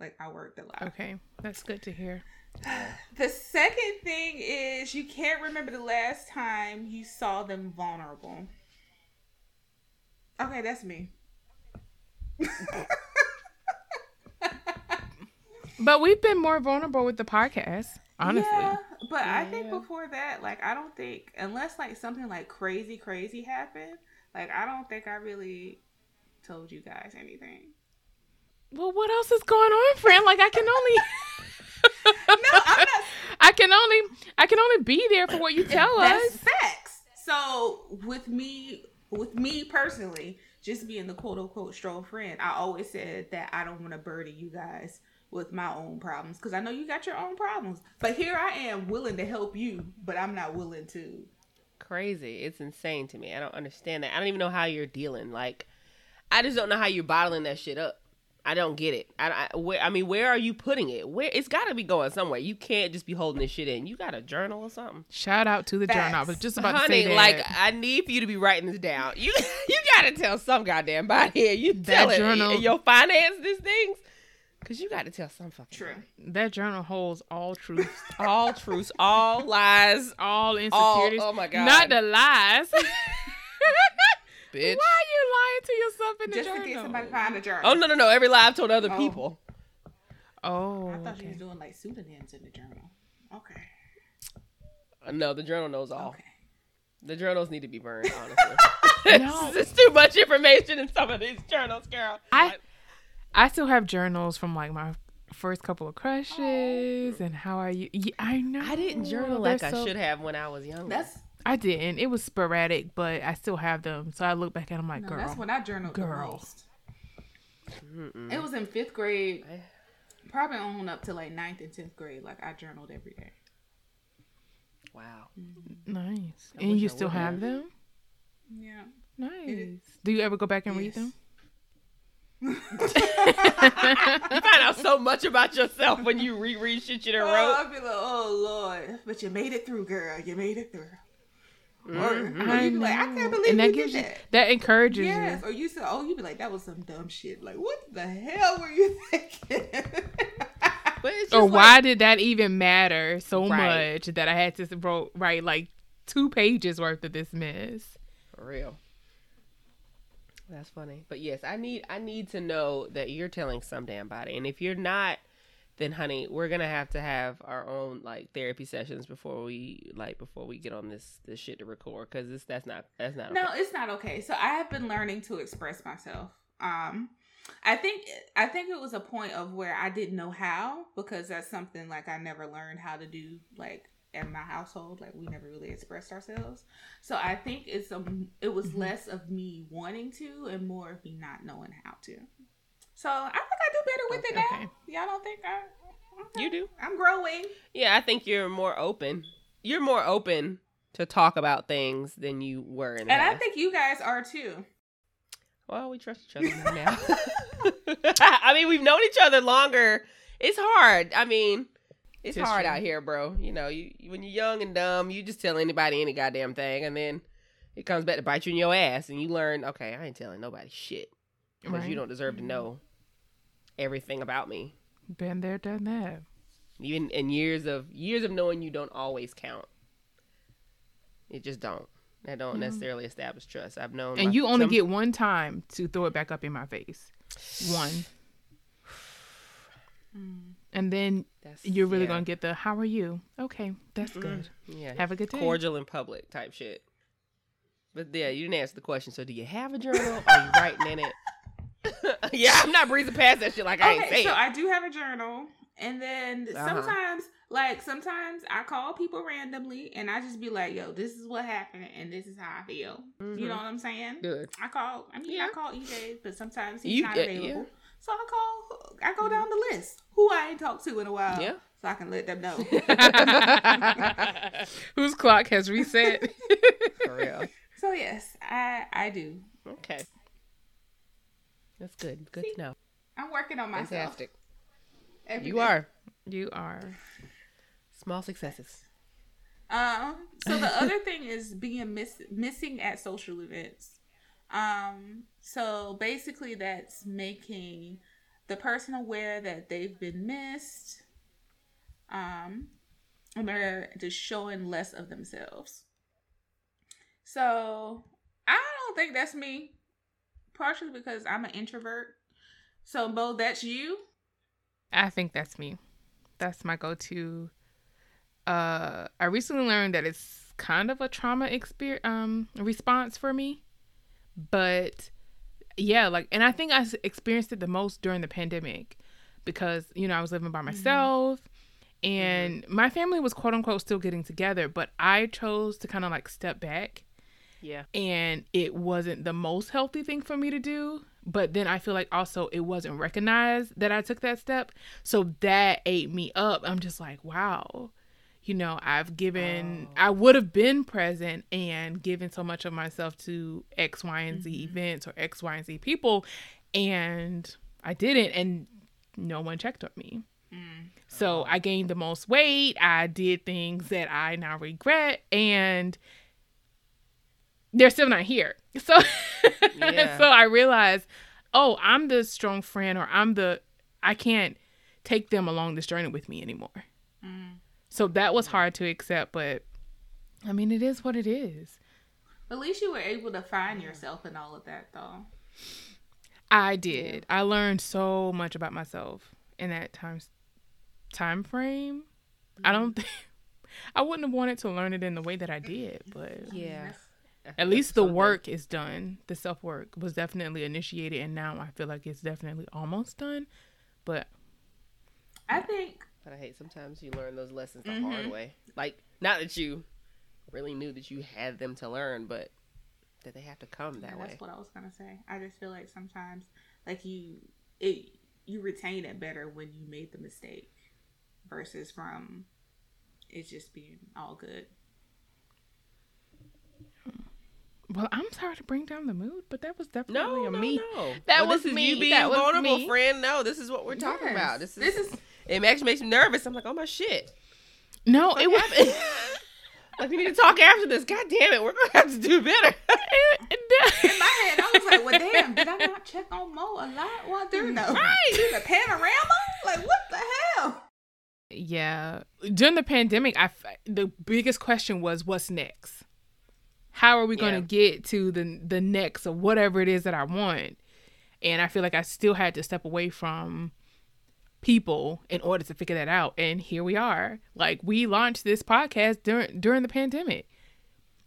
Speaker 1: Like I worked a lot.
Speaker 3: Okay, that's good to hear. <sighs>
Speaker 1: The second thing is you can't remember the last time you saw them vulnerable. Okay, that's me. <laughs>
Speaker 3: But we've been more vulnerable with the podcast, honestly.
Speaker 1: Yeah, but I think before that, like I don't think unless like something like crazy, crazy happened, like I don't think I really told you guys anything.
Speaker 3: Well, what else is going on, friend? Like I can only. <laughs> <laughs>
Speaker 1: No, I'm not.
Speaker 3: I can only I can only be there for what you tell
Speaker 1: That's
Speaker 3: us.
Speaker 1: facts. So with me, with me personally, just being the quote unquote strong friend, I always said that I don't want to burden you guys with my own problems because I know you got your own problems. But here I am willing to help you, but I'm not willing to.
Speaker 2: Crazy. It's insane to me. I don't understand that. I don't even know how you're dealing. Like, I just don't know how you're bottling that shit up. I don't get it. I, I, where, I mean, where are you putting it? Where it's got to be going somewhere. You can't just be holding this shit in. You got a journal or something,
Speaker 3: Shout out to the journal. I was just about
Speaker 2: honey.
Speaker 3: to say that.
Speaker 2: Like, I need for you to be writing this down. <laughs> You you got to tell some goddamn body here. You
Speaker 3: That
Speaker 2: tell it
Speaker 3: journal-
Speaker 2: in your finance these things, cause you got to tell some fucking
Speaker 1: True.
Speaker 2: body.
Speaker 3: that journal holds all truths, <laughs>
Speaker 2: all truths, all lies,
Speaker 3: all insecurities.
Speaker 2: oh my God.
Speaker 3: Not the lies. <laughs>
Speaker 2: bitch.
Speaker 3: Why are you lying to yourself in the
Speaker 1: Just
Speaker 3: journal?
Speaker 1: to get somebody to find a journal.
Speaker 2: Oh no no no! Every lie I've told other
Speaker 1: Oh.
Speaker 2: people.
Speaker 3: Oh,
Speaker 1: I thought you
Speaker 3: okay.
Speaker 1: was doing like pseudonyms in the journal. Okay.
Speaker 2: Uh, No, the journal knows all.
Speaker 1: Okay.
Speaker 2: The journals need to be burned, <laughs> honestly.
Speaker 3: No.
Speaker 2: it's, it's too much information in some of these journals, girl.
Speaker 3: I I still have journals from like my first couple of crushes oh. and how I u- yeah, I know
Speaker 2: I didn't journal
Speaker 3: They're
Speaker 2: like I should have when I was younger.
Speaker 1: That's
Speaker 3: I didn't. It was sporadic, but I still have them. So I look back at them like,
Speaker 1: no,
Speaker 3: girl,
Speaker 1: that's when I journaled
Speaker 3: Girl.
Speaker 1: the most. It was in fifth grade, probably on up to like ninth and tenth grade. Like I journaled every day.
Speaker 2: wow. Mm-hmm.
Speaker 3: nice.
Speaker 2: I
Speaker 3: and you
Speaker 2: I
Speaker 3: still have
Speaker 2: have.
Speaker 3: them?
Speaker 1: Yeah.
Speaker 3: Nice. Do you ever go back and read them? <laughs>
Speaker 2: You find out so much about yourself when you reread shit you done
Speaker 1: Oh,
Speaker 2: wrote.
Speaker 1: I'd be like, oh Lord, but you made it through, girl. You made it through. Or,
Speaker 2: Mhm.
Speaker 1: or you be like, I can't
Speaker 3: know.
Speaker 1: believe
Speaker 3: and that
Speaker 1: you
Speaker 3: gives
Speaker 1: did
Speaker 3: you
Speaker 1: that.
Speaker 3: that encourages
Speaker 1: Yes,
Speaker 3: you.
Speaker 1: or you said, oh, you'd be like, that was some dumb shit. Like, what the hell were you <laughs> thinking?
Speaker 2: But it's just
Speaker 3: Or
Speaker 2: like-
Speaker 3: why did that even matter so
Speaker 2: Right.
Speaker 3: much that I had to wrote, write like two pages worth of this mess?
Speaker 2: For real. That's funny. But yes, I need I need to know that you're telling some damn body. And if you're not, then honey, we're gonna have to have our own like therapy sessions before we like before we get on this this shit to record because this that's not that's not
Speaker 1: no,
Speaker 2: okay.
Speaker 1: it's not okay. So I have been learning to express myself. Um, I think I think it was a point of where I didn't know how because that's something like I never learned how to do like in my household. Like we never really expressed ourselves. So I think it's um it was
Speaker 3: Mhm.
Speaker 1: less of me wanting to and more of me not knowing how to. So I think I do better with it now.
Speaker 3: Okay.
Speaker 1: Y'all don't think I? okay.
Speaker 2: You do.
Speaker 1: I'm growing.
Speaker 2: Yeah, I think you're more open. You're more open to talk about things than you were in the
Speaker 1: And I think you guys are too.
Speaker 2: Well, we trust each other now. <laughs> <laughs> I mean, we've known each other longer. It's hard. I mean, it's hard out here, bro. You know, you when you're young and dumb, you just tell anybody any goddamn thing, and then it comes back to bite you in your ass, and you learn, okay, I ain't telling nobody shit because
Speaker 3: Right.
Speaker 2: you don't deserve to know everything about me.
Speaker 3: Been there, done that.
Speaker 2: Even in years of years of knowing you don't always count. It just don't. That don't
Speaker 3: Mhm.
Speaker 2: necessarily establish trust. I've known,
Speaker 3: And you only
Speaker 2: some-
Speaker 3: get one time to throw it back up in my face. One. <sighs> And then
Speaker 2: That's,
Speaker 3: you're really
Speaker 2: yeah.
Speaker 3: gonna get the how are you? Okay, that's
Speaker 2: Mm,
Speaker 3: good.
Speaker 2: Yeah,
Speaker 3: Have a good day.
Speaker 2: cordial in public type shit. But yeah, you didn't answer the question. So, do you have a journal? Are you writing in it? <laughs> yeah, I'm not breezing past that shit like I ain't saying.
Speaker 1: so I do have a journal, And then uh-huh. sometimes, like sometimes I call people randomly and I just be like, yo, this is what happened and this is how I feel. Mm-hmm. You know what I'm saying?
Speaker 2: Good.
Speaker 1: I call I mean yeah. I call EJ, but sometimes he's you, not available. Yeah. So I call I go down the list. Who I ain't talked to in a while. Yeah. So I can let them know. <laughs>
Speaker 3: Whose clock has reset. <laughs>
Speaker 1: For real. So yes, I I do.
Speaker 2: Okay. That's good. Good See, to know.
Speaker 1: I'm working on myself. Fantastic.
Speaker 2: Every you day. are.
Speaker 3: You are.
Speaker 2: Small successes.
Speaker 1: Um. So the other thing is being miss missing at social events. Um. So basically, that's making the person aware that they've been missed. Um, and they're just showing less of themselves. So I don't think that's me. Partially because I'm an introvert. So Bo, that's you.
Speaker 3: I think that's me. That's my go-to. Uh, I recently learned that it's kind of a trauma experience um response for me, but yeah, like, and I think I experienced it the most during the pandemic because you know I was living by mm-hmm. myself. Mm-hmm. And mm-hmm. my family was quote unquote still getting together, but I chose to kind of like step back.
Speaker 2: Yeah.
Speaker 3: And it wasn't the most healthy thing for me to do but then I feel like also it wasn't recognized that I took that step. So that ate me up. I'm just like, wow. You know, I've given, oh. I would have been present and given so much of myself to X, Y, and Z mm-hmm. events or X, Y, and Z people. And I didn't. And no one checked on me. Mm. So I gained the most weight. I did things that I now regret. And they're still not here. <laughs> So yeah. so I realized, oh, I'm the strong friend or I'm the I can't take them along this journey with me anymore. So that was hard to accept, but I mean it is what it is.
Speaker 1: At least you were able to find yourself in all of that though.
Speaker 3: I did. Yeah. I learned so much about myself in that time time frame. Mm-hmm. I don't think <laughs> I wouldn't have wanted to learn it in the way that I did, but
Speaker 2: yeah
Speaker 3: at least the work is done. The self work was definitely initiated, and now I feel like it's definitely almost done. But
Speaker 1: I think.
Speaker 2: But I hate sometimes you learn those lessons the mm-hmm. hard way. Like, not that you really knew that you had them to learn, but that they have to come that
Speaker 1: yeah,
Speaker 2: way.
Speaker 1: That's what I was gonna say. I just feel like sometimes, like you, it you retain it better when you made the mistake, versus from it just being all good.
Speaker 3: Well, I'm sorry to bring down the mood, but that was definitely
Speaker 2: no,
Speaker 3: a
Speaker 2: no,
Speaker 3: me.
Speaker 2: No.
Speaker 3: That
Speaker 2: well,
Speaker 3: was
Speaker 2: this
Speaker 3: me.
Speaker 2: You being
Speaker 3: that
Speaker 2: vulnerable, friend. No, this is what we're talking yes. about. This is, this is. It actually makes me nervous. I'm like, oh my shit.
Speaker 3: No, it was. <laughs>
Speaker 2: like we need to talk after this. God damn it, we're gonna have to do better. <laughs>
Speaker 1: In my head, I was like, well, damn, did I not check on Mo a lot while during the right <laughs> during the panorama? Like, what the hell?
Speaker 3: Yeah, during the pandemic, I the biggest question was, what's next? how are we going to get to the the next or whatever it is that I want? And I feel like I still had to step away from people in order to figure that out. And here we are. Like we launched this podcast during during the pandemic.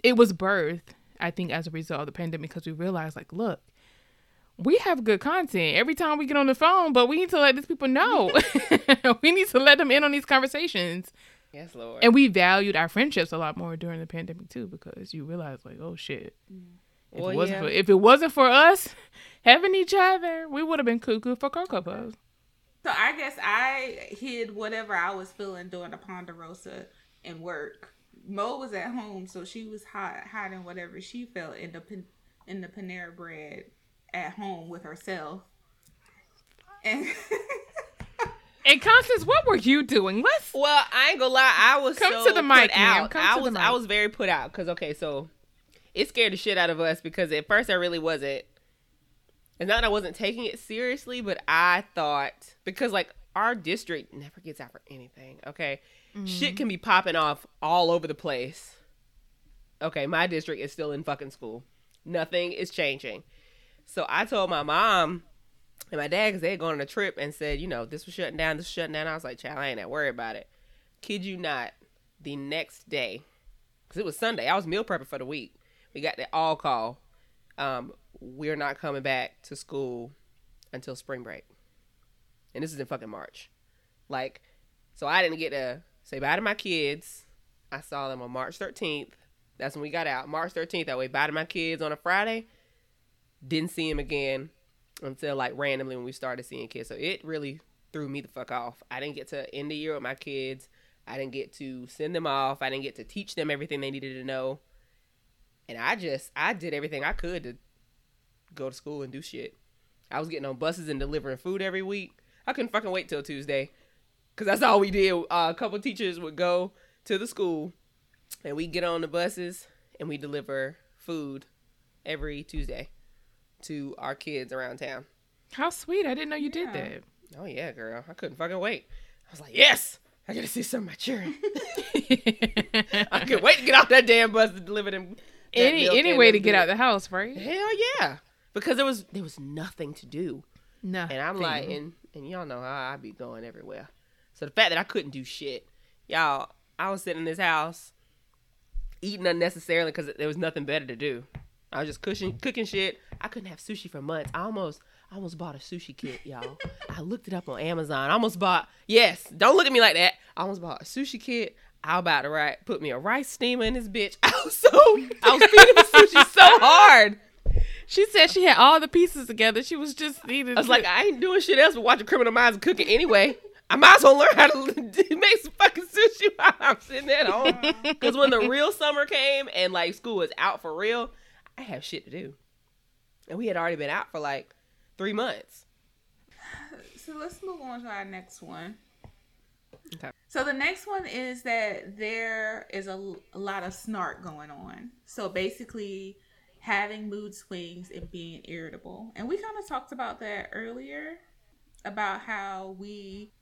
Speaker 3: It was birthed, I think, as a result of the pandemic because we realized, like, look, we have good content every time we get on the phone, but we need to let these people know. <laughs> <laughs> we need to let them in on these conversations
Speaker 2: Yes, Lord.
Speaker 3: And we valued our friendships a lot more during the pandemic too, because you realize like, oh shit. Mm. If, well, it wasn't yeah. for, if it wasn't for us <laughs> having each other, we would have been cuckoo for Cocoa Puffs.
Speaker 1: So I guess I hid whatever I was feeling during the Ponderosa and work. Mo was at home, so she was hiding whatever she felt in the in the Panera bread at home with herself. And <laughs>
Speaker 3: And Constance, what were you doing? Let's.
Speaker 2: Well, I ain't gonna lie. I was come so to the mic out. Come I was I was very put out because okay, so it scared the shit out of us because at first I really wasn't. It's not that I wasn't taking it seriously, but I thought because like our district never gets out for anything. Okay, mm-hmm. shit can be popping off all over the place. Okay, my district is still in fucking school. Nothing is changing. So I told my mom and my dad, because they had gone on a trip and said, you know, this was shutting down, this was shutting down. I was like, child, I ain't that worried about it. Kid you not, the next day, because it was Sunday, I was meal prepping for the week. We got the all call. Um, we're not coming back to school until spring break. And this is in fucking March. Like, so I didn't get to say bye to my kids. I saw them on March 13th. That's when we got out. March 13th, I went bye to my kids on a Friday. Didn't see him again until like randomly when we started seeing kids. So it really threw me the fuck off. I didn't get to end the year with my kids. I didn't get to send them off. I didn't get to teach them everything they needed to know. And I just I did everything I could to go to school and do shit. I was getting on buses and delivering food every week. I couldn't fucking wait till Tuesday. Cause that's all we did. Uh, a couple teachers would go to the school and we get on the buses and we deliver food every Tuesday to our kids around town.
Speaker 3: How sweet! I didn't know you did that.
Speaker 2: Oh yeah, girl. I couldn't fucking wait. I was like, yes, I gotta see some of my children. <laughs> I couldn't wait to get off that damn bus to deliver them.
Speaker 3: any any way to get
Speaker 2: food.
Speaker 3: out the house, right?
Speaker 2: Hell yeah, because there was there was nothing to do,
Speaker 3: No.
Speaker 2: and I'm like, and and y'all know how I be going everywhere. So the fact that I couldn't do shit, y'all, I was sitting in this house eating unnecessarily because there was nothing better to do. I was just cooking cooking shit. I couldn't have sushi for months. I almost I almost bought a sushi kit, y'all. I looked it up on Amazon. I almost bought yes, don't look at me like that. I almost bought a sushi kit. I about to right put me a rice steamer in this bitch. <laughs> I was so <laughs> I was feeding the sushi so <laughs> hard.
Speaker 3: She said she had all the pieces together. She was just needing.
Speaker 2: I was like, I ain't doing shit else but watching Criminal Minds and cooking anyway. I might as well learn how to <laughs> make some fucking sushi while I'm sitting at home. <laughs> Because when the real summer came and like school was out for real, I have shit to do. And we had already been out for like three months. <sighs>
Speaker 1: So let's move on to our next one.
Speaker 2: Okay.
Speaker 1: So the next one is that there is a, a lot of snark going on. So basically, having mood swings and being irritable. And we kind of talked about that earlier about how we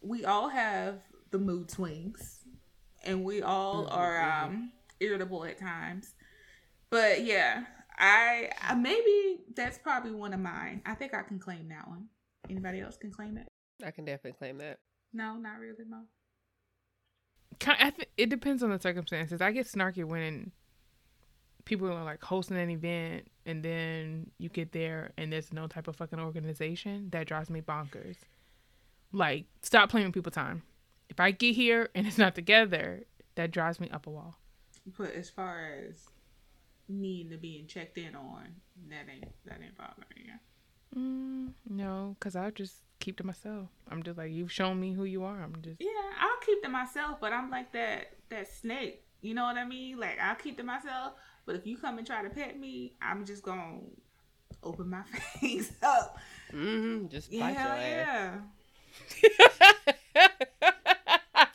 Speaker 1: we all have the mood swings and we all are um irritable at times. But yeah, I, I maybe that's probably one of mine. I think I can claim that one. Anybody else can claim it?
Speaker 2: I can definitely claim that.
Speaker 1: No, not really, Mo.
Speaker 3: I th- it depends on the circumstances. I get snarky when people are like hosting an event and then you get there and there's no type of fucking organization. That drives me bonkers. Like, stop playing with people time. If I get here and it's not together, that drives me up a wall.
Speaker 1: But as far as needing to being checked in on, that ain't that ain't bothering you.
Speaker 3: Mm, no, because I'll just keep to myself. I'm just like, you've shown me who you are. I'm just.
Speaker 1: Yeah, I'll keep to myself, but I'm like that that snake. You know what I mean? Like I'll keep to myself, but if you come and try to pet me, I'm just gonna open my <laughs> face up.
Speaker 2: Mm-hmm. Just bite
Speaker 1: Yeah,
Speaker 2: your ass.
Speaker 1: yeah. <laughs>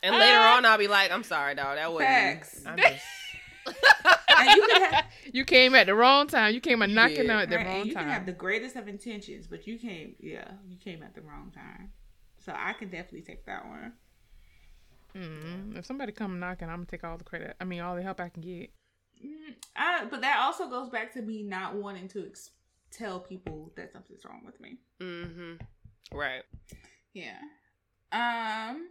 Speaker 2: and later on, I'll be like, I'm sorry, dog. That wasn't.
Speaker 1: Facts.
Speaker 2: I'm <laughs> just,
Speaker 1: you have
Speaker 3: You came at the wrong time. You came a knocking
Speaker 2: did.
Speaker 3: out at the
Speaker 1: right, and
Speaker 3: wrong
Speaker 1: you can have the greatest of intentions, but you came. Yeah, you came at the wrong time. So I can definitely take that one.
Speaker 3: Mm, if somebody come knocking, I'm gonna take all the credit. I mean, all the help I can get.
Speaker 1: Mm, I, but that also goes back to me not wanting to ex- tell people that something's wrong with me.
Speaker 2: mm-hmm. Right.
Speaker 1: Yeah. Um,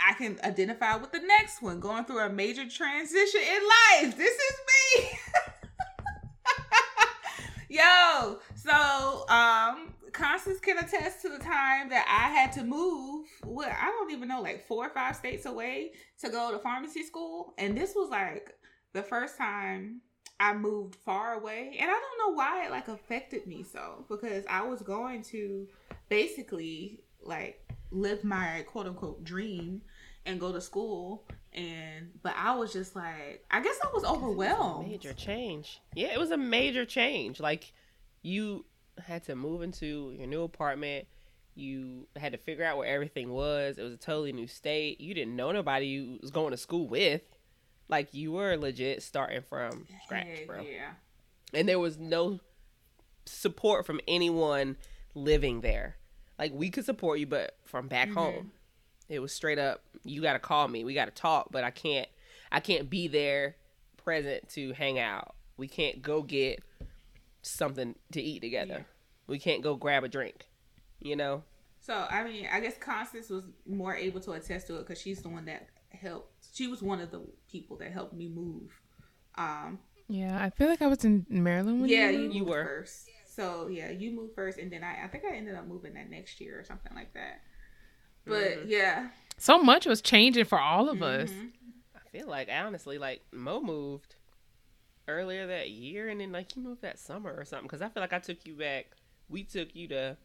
Speaker 1: I can identify with the next one. Going through a major transition in life. This is me. <laughs> Yo, so um, Constance can attest to the time that I had to move. What I don't even know, like four or five states away to go to pharmacy school, and this was like the first time I moved far away, and I don't know why it like affected me so because I was going to basically like live my quote unquote dream and go to school and but I was just like I guess I was overwhelmed.
Speaker 2: Major change. Yeah, it was a major change. Like you had to move into your new apartment. You had to figure out where everything was. It was a totally new state. You didn't know nobody you was going to school with. Like you were legit starting from scratch, bro.
Speaker 1: Yeah.
Speaker 2: And there was no support from anyone living there. Like we could support you, but from back
Speaker 1: Mhm.
Speaker 2: home, it was straight up. You got to call me. We got to talk, but I can't. I can't be there, present to hang out. We can't go get something to eat together.
Speaker 1: Yeah.
Speaker 2: We can't go grab a drink. You know.
Speaker 1: So I mean, I guess Constance was more able to attest to it because she's the one that helped. She was one of the people that helped me move. Um,
Speaker 3: Yeah, I feel like I was in Maryland when
Speaker 1: yeah,
Speaker 3: you
Speaker 1: you,
Speaker 3: moved.
Speaker 1: moved
Speaker 2: were.
Speaker 1: first. So yeah, you moved first, and then I, I think I ended up moving that next year or something like that. But yeah,
Speaker 3: So much was changing for all of us.
Speaker 1: Mhm.
Speaker 2: I feel like honestly, like Mo moved earlier that year, and then like you moved that summer or something. Because I feel like I took you back. We took you to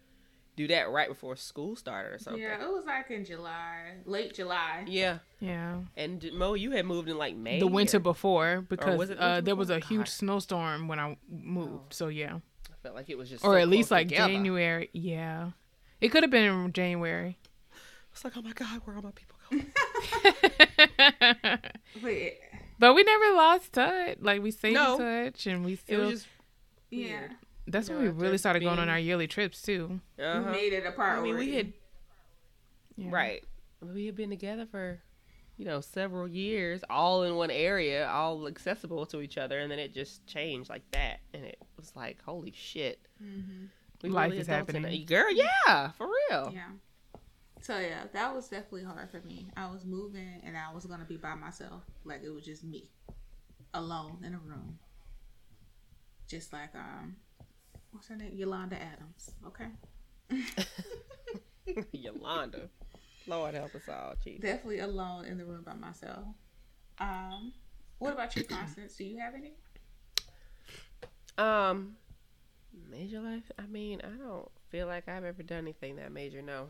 Speaker 2: do that right before school started or something.
Speaker 1: yeah, it was like in July, late July.
Speaker 2: Yeah.
Speaker 3: Yeah.
Speaker 2: And d- Mo, you had moved in like May.
Speaker 3: the winter
Speaker 2: or-
Speaker 3: before because
Speaker 2: was it
Speaker 3: uh,
Speaker 2: winter
Speaker 3: there was a
Speaker 2: before?
Speaker 3: huge snowstorm when I moved.
Speaker 2: Oh.
Speaker 3: So yeah,
Speaker 2: I felt like it was just.
Speaker 3: or
Speaker 2: so
Speaker 3: at least like
Speaker 2: together.
Speaker 3: January. Yeah, it could have been in January.
Speaker 2: It's like, oh my god, where are all my people going? <laughs> <laughs>
Speaker 1: Wait,
Speaker 3: but we never lost touch. Like we stayed
Speaker 2: No.
Speaker 3: in touch, and we
Speaker 2: It
Speaker 3: still.
Speaker 2: was just.
Speaker 1: yeah,
Speaker 2: Weird.
Speaker 3: That's
Speaker 2: you
Speaker 3: when we really
Speaker 2: just
Speaker 3: started going on our yearly trips too.
Speaker 2: Uh-huh.
Speaker 1: we made it a
Speaker 2: I
Speaker 1: priority.
Speaker 2: mean, we had
Speaker 3: Yeah.
Speaker 2: right. We had been together for, you know, several years, all in one area, all accessible to each other, and then it just changed like that, and it was like, holy shit,
Speaker 1: Mhm.
Speaker 2: we
Speaker 3: Life
Speaker 2: really
Speaker 3: is happening.
Speaker 2: it. girl. Yeah, for real.
Speaker 1: Yeah. So yeah, that was definitely hard for me. I was moving and I was gonna be by myself. Like it was just me. Alone in a room. Just like um what's her name? Yolanda Adams. Okay. <laughs>
Speaker 2: Yolanda, Lord help us all, Jesus.
Speaker 1: Definitely alone in the room by myself. Um what about you, Constance? Do you have any?
Speaker 2: Um, major life. I mean, I don't feel like I've ever done anything that major. No.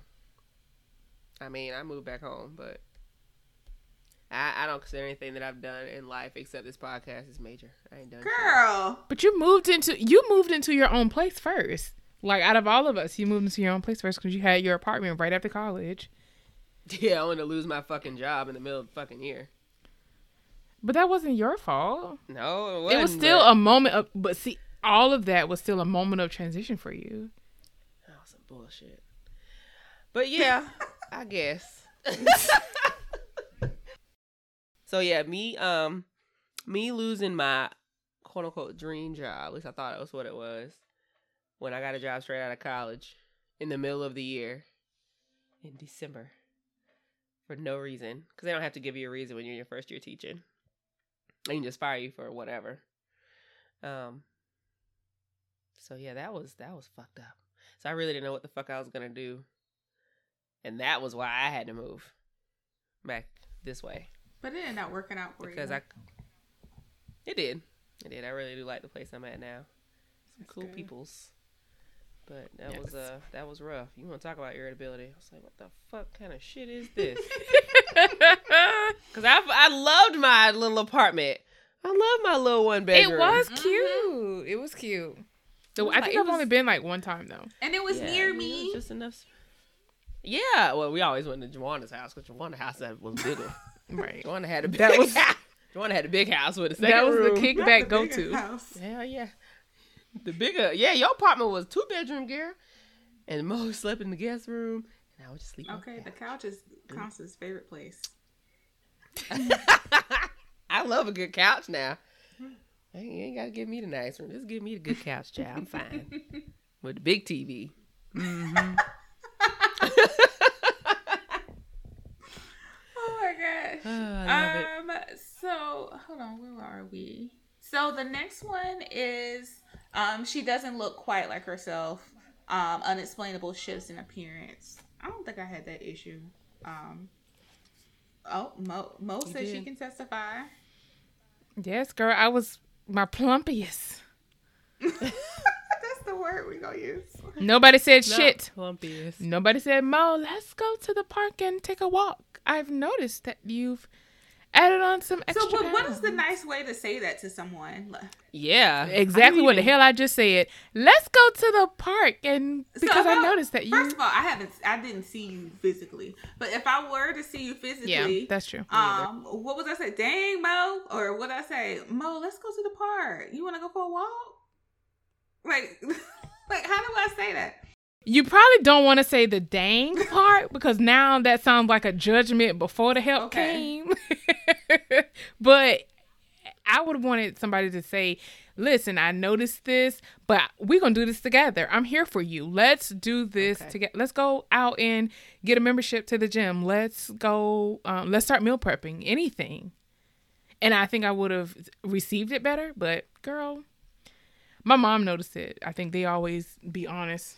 Speaker 2: I mean, I moved back home, but I, I don't consider anything that I've done in life except this podcast is major. I ain't done. shit.
Speaker 1: Girl.
Speaker 3: But you moved into you moved into your own place first. Like out of all of us, you moved into your own place first because you had your apartment right after college. <laughs>
Speaker 2: Yeah, I want to lose my fucking job in the middle of the fucking year.
Speaker 3: But that wasn't your fault.
Speaker 2: No, it,
Speaker 3: it
Speaker 2: wasn't,
Speaker 3: was still
Speaker 2: but-
Speaker 3: a moment of, but see, all of that was still a moment of transition for you.
Speaker 2: That was some bullshit. But yeah, <laughs> I guess. <laughs> so yeah, me um me losing my quote unquote dream job, at least I thought it was what it was, when I got a job straight out of college in the middle of the year in December for no reason. Because they don't have to give you a reason when you're in your first year teaching. They can just fire you for whatever. Um so yeah, that was that was fucked up. So I really didn't know what the fuck I was gonna do. And that was why I had to move back this way.
Speaker 1: But it ended up working out for
Speaker 2: Because
Speaker 1: you.
Speaker 2: Because I It did. It did. I really do like the place I'm at now. Some
Speaker 1: That's
Speaker 2: cool
Speaker 1: good.
Speaker 2: peoples. But that
Speaker 3: Yes.
Speaker 2: was uh that was rough. You wanna talk about irritability. I was like, what the fuck kind of shit is this? <laughs> <laughs> Cause I I loved my little apartment. I love my little one bedroom.
Speaker 3: it
Speaker 2: bedroom.
Speaker 3: was cute. It was cute. So
Speaker 2: was
Speaker 3: I
Speaker 2: like-
Speaker 3: think
Speaker 2: it
Speaker 3: I've only been like one time though.
Speaker 1: and it was
Speaker 2: Yeah,
Speaker 1: near
Speaker 2: I mean, it was
Speaker 1: me.
Speaker 2: just enough. Yeah, well, we always went to Joanna's house because Joanna's house that was bigger. <laughs>
Speaker 3: Right.
Speaker 2: Joanna had a big
Speaker 3: That was- <laughs>
Speaker 2: house. Joanna had a big house with a second
Speaker 3: That was
Speaker 2: room.
Speaker 3: the kickback go to.
Speaker 1: house.
Speaker 2: Hell yeah, the bigger. Yeah, your apartment was two bedroom, girl, and Mo <laughs> slept in the guest room, and I would just sleep.
Speaker 1: Okay, the
Speaker 2: couch.
Speaker 1: couch is Constance's favorite place. <laughs>
Speaker 2: I love a good couch now. You ain't gotta give me the nice room. Just give me the good couch, child. I'm fine with the big TV. Mm-hmm.
Speaker 1: Oh
Speaker 2: I love it.
Speaker 1: Um. So hold on. Where are we? So the next one is um. She doesn't look quite like herself. Um. Unexplainable shifts in appearance. I don't think I had that issue. Um. Oh, Mo. Mo
Speaker 2: You
Speaker 1: says she can testify.
Speaker 3: Yes, girl. I was my plumpiest. <laughs>
Speaker 1: That's the word we gonna use.
Speaker 3: Nobody said
Speaker 2: Not
Speaker 3: shit.
Speaker 2: Plumpiest.
Speaker 3: Nobody said, Mo, let's go to the park and take a walk. I've noticed that you've added on some extra.
Speaker 1: So, what, what is the nice way to say that to someone?
Speaker 2: Yeah,
Speaker 3: Exactly what the hell I just said. Let's go to the park and
Speaker 1: So
Speaker 3: because I noticed that you
Speaker 1: First of all, I haven't. I didn't see you physically, but if I were to see you physically,
Speaker 3: Yeah, that's true.
Speaker 1: Um, what was I say? Dang, Mo, or what I say? Mo, let's go to the park. You want to go for a walk? Like, <laughs> like, how do I say that?
Speaker 3: You probably don't want to say the dang part <laughs> because now that sounds like a judgment before the help
Speaker 1: Okay.
Speaker 3: came. <laughs> but I would have wanted somebody to say, listen, I noticed this, but we're going to do this together. I'm here for you. Let's do this
Speaker 2: Okay.
Speaker 3: together. Let's go out and get a membership to the gym. Let's go, um, let's start meal prepping, anything. And I think I would have received it better, but girl, my mom noticed it. I think they always be honest.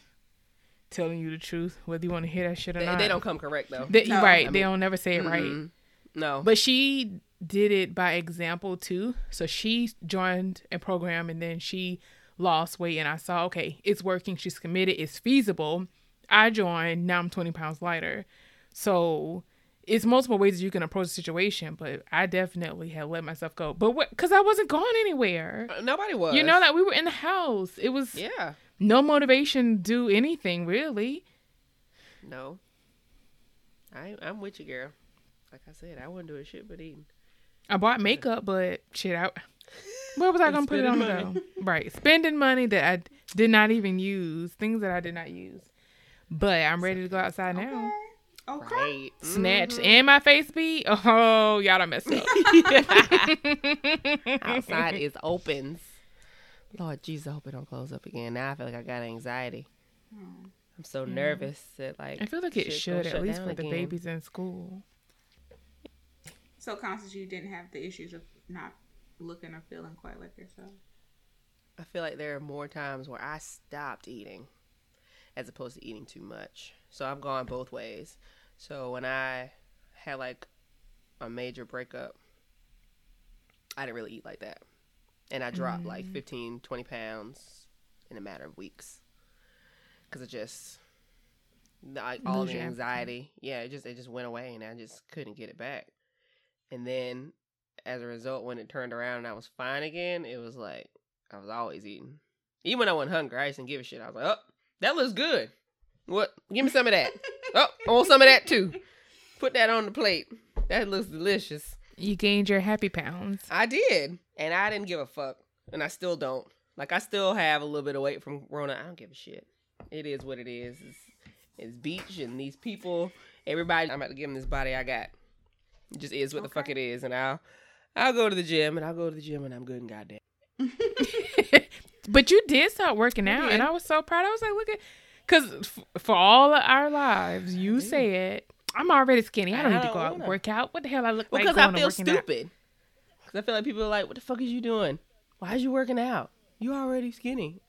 Speaker 3: telling you the truth, whether you want to hear that shit or
Speaker 2: They,
Speaker 3: not.
Speaker 2: they don't come correct though.
Speaker 3: They,
Speaker 1: No.
Speaker 3: right.
Speaker 2: I
Speaker 3: they don't never say it right.
Speaker 2: Mm-mm. No.
Speaker 3: But she did it by example too. So she joined a program and then she lost weight and I saw, okay, it's working. She's committed. It's feasible. I joined. Now I'm 20 pounds lighter. So it's multiple ways that you can approach the situation, but I definitely had let myself go. But what, cause I wasn't going anywhere.
Speaker 2: Uh, Nobody was.
Speaker 3: You know that we were in the house. It was
Speaker 2: Yeah.
Speaker 3: no motivation to do anything really.
Speaker 2: No. I I'm with you, girl. Like I said, I wouldn't do a shit but eating.
Speaker 3: I bought makeup, but shit, I where was I <laughs> gonna put it on though? <laughs> Right, spending money that I did not even use, things that I did not use. But I'm ready to go outside now.
Speaker 1: Okay.
Speaker 2: Right.
Speaker 3: Snatch
Speaker 2: Mhm.
Speaker 3: and my face beat. <laughs> Oh, y'all done messed up. <laughs>
Speaker 2: Outside is opens. Lord Jesus, I hope it don't close up again. Now I feel like I got anxiety. I'm so nervous that like
Speaker 3: I feel like it should at least
Speaker 2: down
Speaker 3: for the babies in school.
Speaker 1: So, Constance, you didn't have the issues of not looking or feeling quite like yourself.
Speaker 2: I feel like there are more times where I stopped eating as opposed to eating too much. So I've gone both ways. So when I had like a major breakup, I didn't really eat like that. And I dropped like mm. 15, 20 pounds in a matter of weeks. Cuz it just like all
Speaker 3: Lose
Speaker 2: the anxiety, yeah, it just it just went away and I just couldn't get it back. And then as a result when it turned around and I was fine again, it was like I was always eating. Even when I wasn't hungry, I didn't give a shit. I was like, oh, that looks good. What? Give me some of that. oh, I want some of that too. Put that on the plate. That looks delicious.
Speaker 3: You gained your happy pounds.
Speaker 2: I did. And I didn't give a fuck. And I still don't. Like, I still have a little bit of weight from Rona. I don't give a shit. It is what it is. It's, it's beach and these people. Everybody, I'm about to give them this body I got. It just is what the fuck it is. And I'll, I'll go to the gym and I'll go to the gym and I'm good and goddamn. <laughs>
Speaker 3: But you did start working out, and I was so proud. I was like, look at, because f- for all of our lives, you
Speaker 2: did.
Speaker 3: said, I'm already skinny. I don't
Speaker 2: I
Speaker 3: need to go out and work out. What the hell I look
Speaker 2: Well,
Speaker 3: like?
Speaker 2: because I
Speaker 3: going to
Speaker 2: feel
Speaker 3: working out?
Speaker 2: stupid. Because I feel like people are like, what the fuck is you doing? Why is you working out? You already skinny.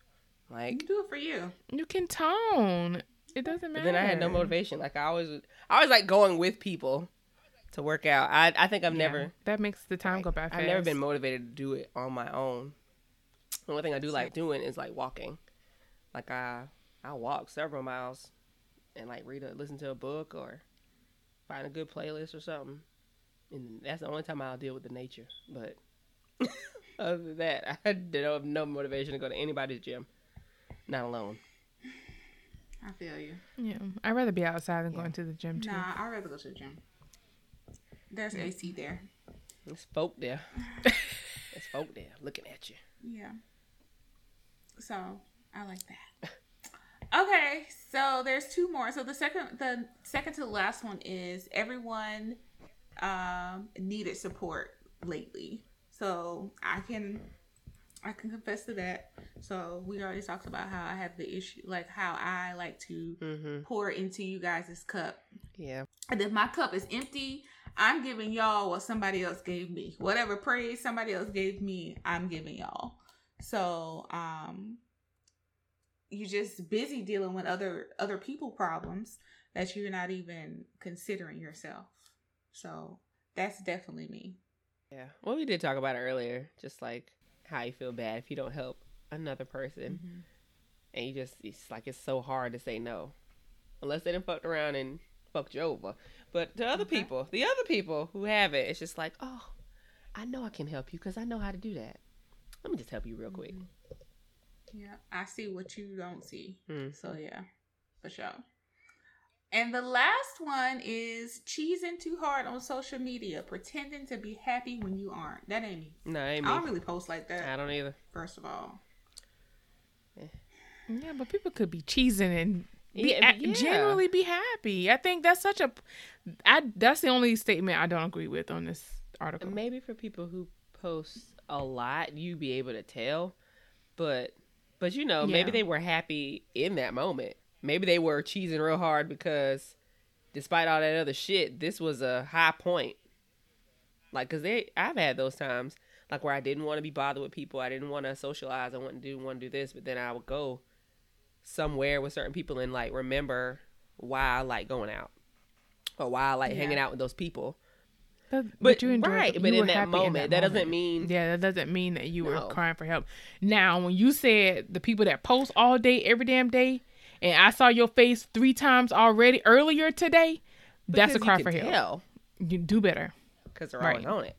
Speaker 1: You
Speaker 2: Like,
Speaker 1: do it for you.
Speaker 3: You can tone. It doesn't
Speaker 2: but
Speaker 3: matter.
Speaker 2: then I had no motivation. Like, I always, I always like going with people to work out. I, I think I've
Speaker 3: Yeah,
Speaker 2: never,
Speaker 3: That makes the time go by fast.
Speaker 2: I've never been motivated to do it on my own. The only thing I do like doing is like walking. Like I I walk several miles and like read a listen to a book or find a good playlist or something. And that's the only time I'll deal with the nature. But <laughs> other than that, <laughs> I don't have no motivation to go to anybody's gym. Not alone.
Speaker 1: I feel you.
Speaker 3: Yeah, I'd rather be outside than
Speaker 2: Yeah.
Speaker 3: going to the gym too.
Speaker 1: Nah, I'd rather go to the gym. There's AC there.
Speaker 2: There's folk there. <laughs> There's folk there looking at you.
Speaker 1: Yeah. So I like that. Okay, so there's two more. So the second, the second to the last one is everyone um, needed support lately. So I can, I can confess to that. So we already talked about how I have the issue, like how I like to
Speaker 2: Mm-hmm.
Speaker 1: pour into you guys' cup.
Speaker 2: Yeah.
Speaker 1: And if my cup is empty, I'm giving y'all what somebody else gave me. Whatever praise somebody else gave me, I'm giving y'all. So, um you're just busy dealing with other other people problems that you're not even considering yourself. So, that's definitely me.
Speaker 2: Yeah. Well, we did talk about it earlier. Just like how you feel bad if you don't help another person.
Speaker 1: Mm-hmm.
Speaker 2: and you just it's like it's so hard to say no unless they done fucked around and fucked you over but to other
Speaker 1: Okay.
Speaker 2: people the other people who have it it's just like oh i know i can help you because i know how to do that let me just help you real quick
Speaker 1: Yeah, I see what you don't see.
Speaker 2: Mm.
Speaker 1: So yeah, for sure. And the last one is cheesing too hard on social media, pretending to be happy when you aren't. That ain't me.
Speaker 2: no ain't me.
Speaker 1: I don't really post like that.
Speaker 2: i don't either
Speaker 1: First of all,
Speaker 3: Yeah, but people could be cheesing and be,
Speaker 2: Yeah, yeah.
Speaker 3: genuinely be happy. I think that's such a. I that's the only statement I don't agree with on this article.
Speaker 2: maybe for people who post a lot you'd be able to tell but but you know maybe they were happy in that moment. Maybe they were cheesing real hard because despite all that other shit this was a high point. Like because they i've had those times like where i didn't want to be bothered with people. I didn't want to socialize. I wouldn't do want to do this. But then i would go somewhere with certain people and like remember why I like going out or why I like
Speaker 1: Yeah.
Speaker 2: hanging out with those people.
Speaker 3: But,
Speaker 2: But,
Speaker 3: you enjoyed
Speaker 2: right,
Speaker 3: it.
Speaker 2: but
Speaker 3: You
Speaker 2: in
Speaker 3: were
Speaker 2: that
Speaker 3: happy
Speaker 2: moment, that, doesn't mean
Speaker 3: Yeah, that doesn't mean that you were crying for help. Now, when you said the people that post all day, every damn day, and I saw your face three times already earlier today, that's a cry for help.
Speaker 2: tell
Speaker 3: You do better.
Speaker 2: because they're
Speaker 3: Right.
Speaker 2: always on it.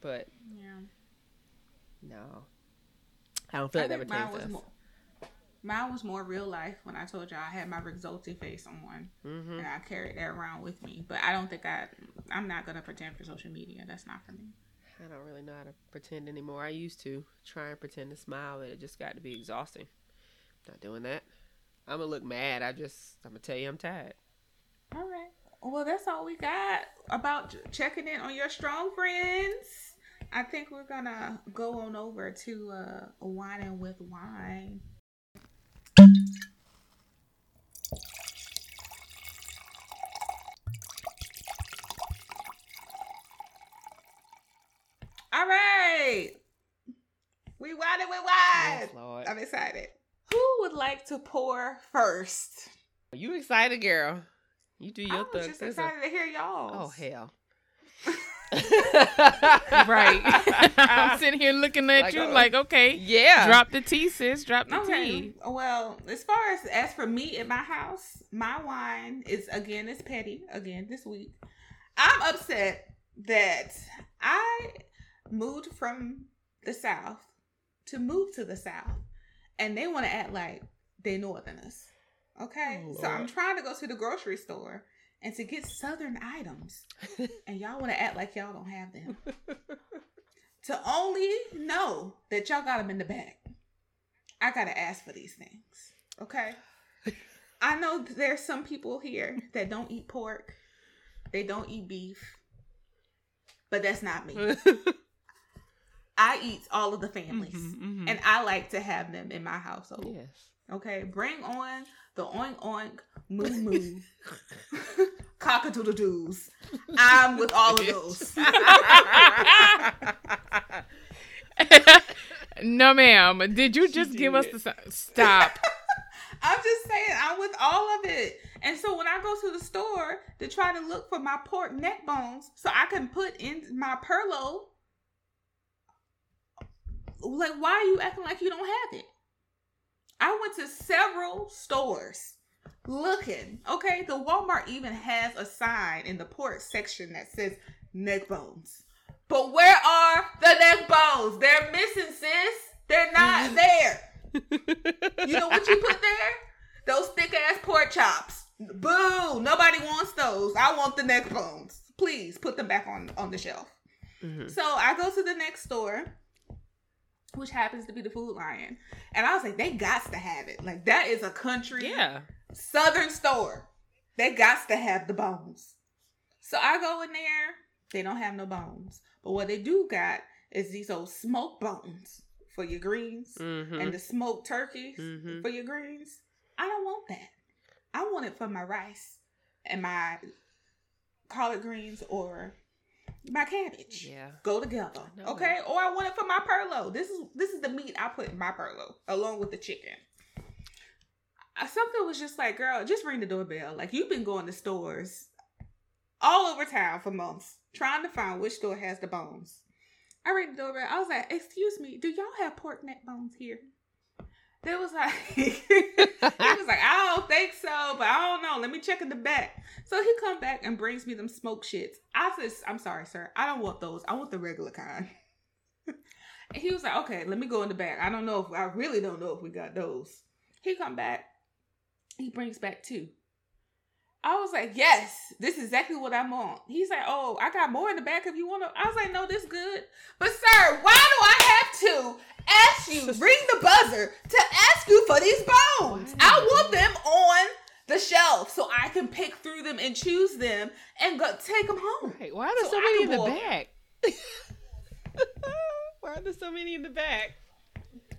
Speaker 2: But
Speaker 1: Yeah.
Speaker 2: no, I don't feel
Speaker 1: I
Speaker 2: like that
Speaker 1: think mine
Speaker 2: pertains
Speaker 1: was
Speaker 2: to us.
Speaker 1: more. Mine was more real life when I told y'all I had my Rexulti face on
Speaker 2: hmm
Speaker 1: and I carried that around with me. But I don't think I. I'm not gonna pretend for social media. That's not for me.
Speaker 2: I don't really know how to pretend anymore. I used to try and pretend to smile, but it just got to be exhausting. Not doing that. I'm gonna look mad. I just, I'm gonna tell you, I'm tired.
Speaker 1: All right. Well, that's all we got about checking in on your strong friends. I think we're gonna go on over to uh, Wine and with wine. All right. We whining with wine.
Speaker 2: Yes, Lord.
Speaker 1: I'm excited. Who would like to pour first?
Speaker 2: You excited, girl? You do
Speaker 1: I
Speaker 2: your
Speaker 1: was
Speaker 2: thing.
Speaker 1: just excited to hear y'all.
Speaker 2: Oh hell. <laughs>
Speaker 3: Right. <laughs> I'm <laughs> sitting here looking at
Speaker 2: Like,
Speaker 3: you
Speaker 2: uh,
Speaker 3: like, okay,
Speaker 2: Yeah.
Speaker 3: drop the tea, sis. Drop the
Speaker 1: Okay.
Speaker 3: tea.
Speaker 1: Well, as far as as for me in my house, my wine is again is petty again this week. I'm upset that I moved from the south to move to the south, and they want to act like they're northerners. Okay,
Speaker 2: Oh,
Speaker 1: so I'm trying to go to the grocery store and to get southern items, <laughs> and y'all want to act like y'all don't have them. to only know that y'all got them in the back. I gotta ask for these things. Okay. I know there's some people here that don't eat pork. They don't eat beef. But that's not me. <laughs> I eat all of the families.
Speaker 2: Mhm, mhm.
Speaker 1: And I like to have them in my household.
Speaker 2: yes.
Speaker 1: Okay. Bring on the oink oink moo <laughs> moo <laughs> cockadoodle doos. I'm with all of those. <laughs>
Speaker 3: no, ma'am. Did you just give us the stop?
Speaker 1: I'm just saying, I'm with all of it. And so when I go to the store to try to look for my pork neck bones so I can put in my Perlo, like, why are you acting like you don't have it? I went to several stores looking. Okay, the Walmart even has a sign in the pork section that says neck bones. But where are the neck bones? They're missing, sis. They're not <laughs> there. You know what you put there? Those thick ass pork chops. Boo! Nobody wants those. I want the neck bones. Please put them back on on the shelf.
Speaker 2: Mhm.
Speaker 1: So I go to the next store, which happens to be the Food Lion, and I was like, they got to have it. Like that is a country
Speaker 2: Yeah.
Speaker 1: southern store. They got to have the bones. So I go in there. They don't have no bones, but what they do got is these old smoked bones for your greens
Speaker 2: Mhm.
Speaker 1: and the smoked turkeys
Speaker 2: Mhm.
Speaker 1: for your greens. I don't want that. I want it for my rice and my collard greens or my cabbage.
Speaker 2: Yeah.
Speaker 1: Go together.
Speaker 2: I.
Speaker 1: Okay? Or I want it for my perlo. This is this is the meat I put in my perlo along with the chicken. Uh, Something was just like, girl, just ring the doorbell. Like you've been going to stores all over town for months trying to find which store has the bones. I ring the doorbell. I was like, excuse me, do y'all have pork neck bones here? They was like, <laughs> he was like, I don't think so, but I don't know. Let me check in the back. So he come back and brings me them smoke shits. I said, I'm sorry, sir. I don't want those. I want the regular kind. <laughs> and he was like, okay, let me go in the back. I don't know if I really don't know if we got those. He come back. He brings back two. I was like, yes, this is exactly what I'm on. He's like, oh, I got more in the back if you want to. I was like, no, this good. But sir, why do I have to ask you, ring the buzzer to ask you for these bones? I want them on the shelf so I can pick through them and choose them and go take them home.
Speaker 2: Right. Why are there
Speaker 1: So
Speaker 2: so, many in the back? <laughs> Why are there so many in the back?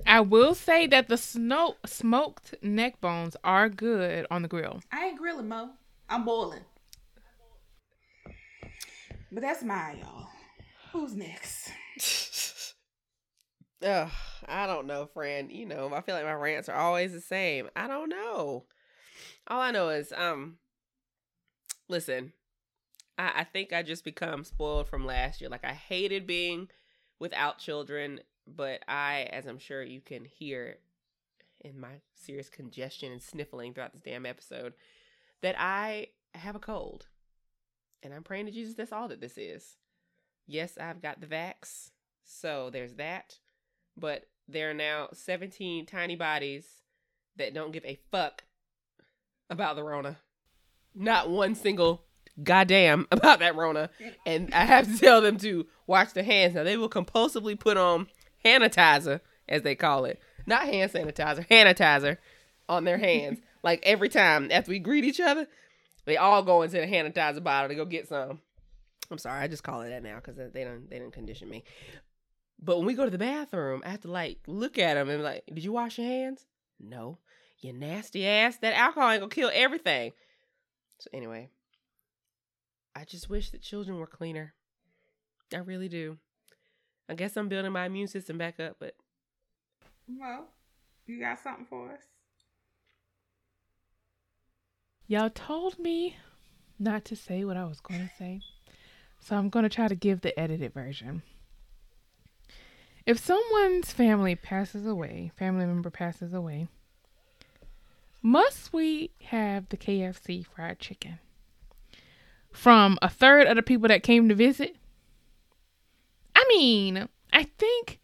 Speaker 3: I will say that the snow smoked neck bones are good on the grill.
Speaker 1: I ain't grilling, Mo. I'm boiling. But that's mine, y'all. Who's next? <laughs>
Speaker 2: Ugh. I don't know, friend. You know, I feel like my rants are always the same. I don't know. All I know is, um, listen, I, I think I just become spoiled from last year. Like I hated being without children, but I, as I'm sure you can hear in my serious congestion and sniffling throughout this damn episode, that I have a cold. And I'm praying to Jesus that's all that this is. Yes, I've got the vax. So there's that. But there are now 17 tiny bodies that don't give a fuck about the Rona. Not one single goddamn <laughs> about that Rona. And I have to tell them to wash their hands. Now, they will compulsively put on sanitizer, as they call it. Not hand sanitizer, sanitizer on their hands. <laughs> like every time after we greet each other, they all go into the sanitizer bottle to go get some. I'm sorry, I just call it that now because they don't they didn't condition me. But when we go to the bathroom, I have to like look at them and be like, "Did you wash your hands?" No. You nasty ass. That alcohol ain't gonna kill everything. So anyway, I just wish that children were cleaner. I really do. I guess I'm building my immune system back up, but
Speaker 1: well, you got something for us.
Speaker 3: Y'all told me not to say what I was going to say. So I'm going to try to give the edited version. If someone's family passes away, family member passes away, must we have the KFC fried chicken? From a third of the people that came to visit? I mean, I think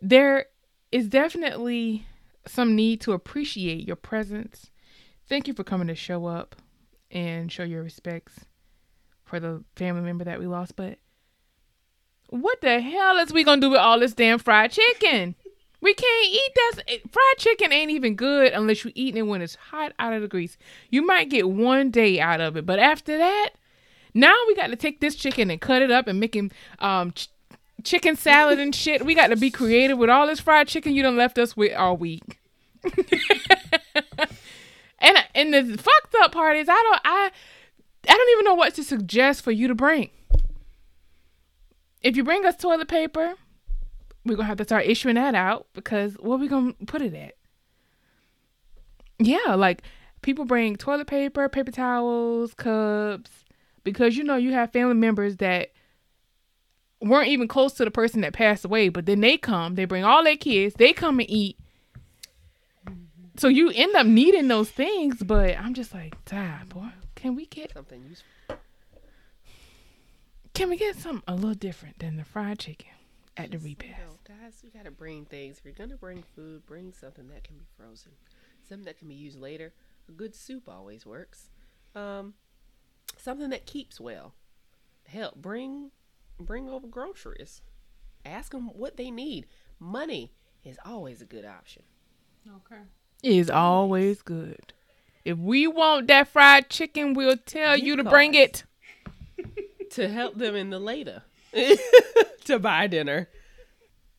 Speaker 3: there is definitely some need to appreciate your presence. Thank you for coming to show up and show your respects for the family member that we lost, but what the hell is we gonna do with all this damn fried chicken? We can't eat that. Fried chicken ain't even good unless you're eating it when it's hot out of the grease. You might get one day out of it, but after that, now we got to take this chicken and cut it up and make him um, ch- chicken salad and shit. We got to be creative with all this fried chicken you done left us with all week. <laughs> and and the fucked up part is I don't I I don't even know what to suggest for you to bring. If you bring us toilet paper, we're gonna have to start issuing that out because where we gonna put it at? Yeah, like people bring toilet paper, paper towels, cups, because you know you have family members that weren't even close to the person that passed away, but then they come, they bring all their kids, they come and eat. So you end up needing those things, but I'm just like, die, boy. Can we get
Speaker 2: something useful?
Speaker 3: Can we get something a little different than the fried chicken at the repast? No,
Speaker 2: guys, we gotta bring things. If you're gonna bring food, bring something that can be frozen, something that can be used later. A good soup always works. Um, something that keeps well. Help bring bring over groceries. Ask them what they need. Money is always a good option.
Speaker 1: Okay.
Speaker 3: Is always good. If we want that fried chicken, we'll tell you, you to bring it.
Speaker 2: To help them in the later <laughs> to buy dinner.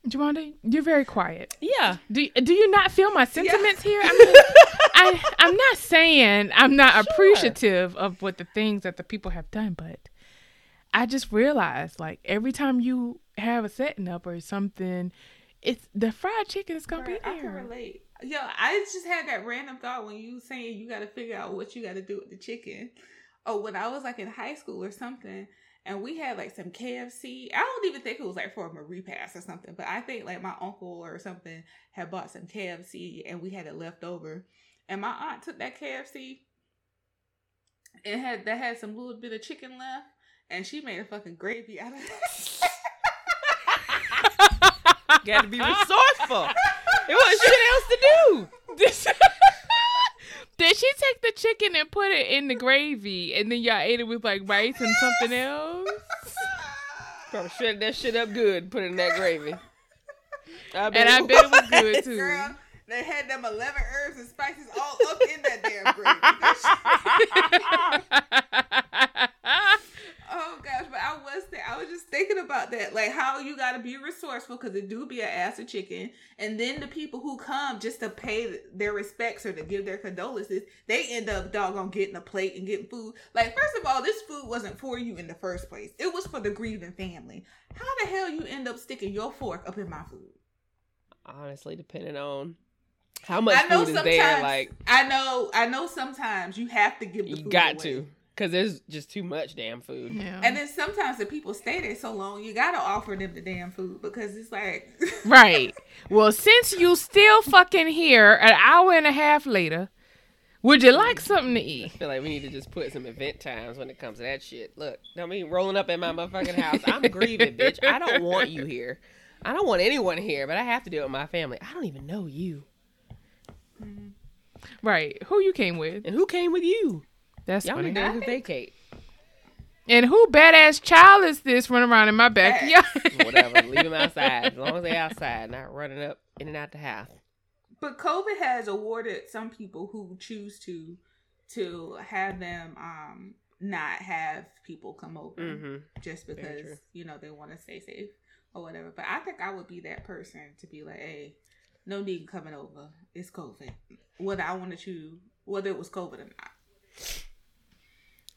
Speaker 3: Jawanda, you're very quiet.
Speaker 2: Yeah.
Speaker 3: Do do you not feel my sentiments yeah. here? I <laughs> mean, I I'm not saying I'm not sure. appreciative of what the things that the people have done, but I just realized like every time you have a setting up or something, it's the fried chicken is gonna right, be there. I
Speaker 1: can relate. Yo, I just had that random thought when you saying you got to figure out what you got to do with the chicken. Oh, when I was like in high school or something, and we had like some KFC. I don't even think it was like for a repast or something, but I think like my uncle or something had bought some KFC and we had it left over. And my aunt took that KFC and had that had some little bit of chicken left, and she made a fucking gravy out of it.
Speaker 2: Got to be resourceful. It was shit else to do. <laughs>
Speaker 3: Did she take the chicken and put it in the gravy, and then y'all ate it with like rice and something else? <laughs>
Speaker 2: Probably shredded that shit up good, put it in that gravy.
Speaker 3: I and I bet it was good too. Girl,
Speaker 1: they had them eleven herbs and spices all up in that damn gravy. <laughs> Oh gosh, but I was th- I was just thinking about that, like how you got to be resourceful because it do be an ass of chicken, and then the people who come just to pay their respects or to give their condolences, they end up doggone getting a plate and getting food. Like first of all, this food wasn't for you in the first place; it was for the grieving family. How the hell you end up sticking your fork up in my food?
Speaker 2: Honestly, depending on how much
Speaker 1: I know
Speaker 2: food is there, like
Speaker 1: I know. I know. Sometimes you have to give the
Speaker 2: you
Speaker 1: food
Speaker 2: got
Speaker 1: away.
Speaker 2: to, because there's just too much damn food.
Speaker 3: Yeah.
Speaker 1: And then sometimes the people stay there so long, you gotta offer them the damn food because it's like, <laughs>
Speaker 3: right. Well, since you still fucking here an hour and a half later, would you like something to eat?
Speaker 2: I feel like we need to just put some event times when it comes to that shit. Look, I mean, rolling up at my motherfucking house. I'm grieving, bitch. I don't want you here. I don't want anyone here, but I have to do it with my family. I don't even know you. Mm-hmm.
Speaker 3: Right. Who you came with?
Speaker 2: And who came with you?
Speaker 3: That's
Speaker 2: Y'all
Speaker 3: funny.
Speaker 2: need to vacate.
Speaker 3: And who badass child is this running around in my backyard? <laughs>
Speaker 2: Whatever. Leave them outside. As long as they outside, not running up in and out the house.
Speaker 1: but COVID has awarded some people who choose to to have them um not have people come over
Speaker 2: Mm-hmm.
Speaker 1: just because you know they want to stay safe or whatever. But I think I would be that person to be like, hey, no need coming over. It's COVID. Whether I wanted to, choose whether it was COVID or not.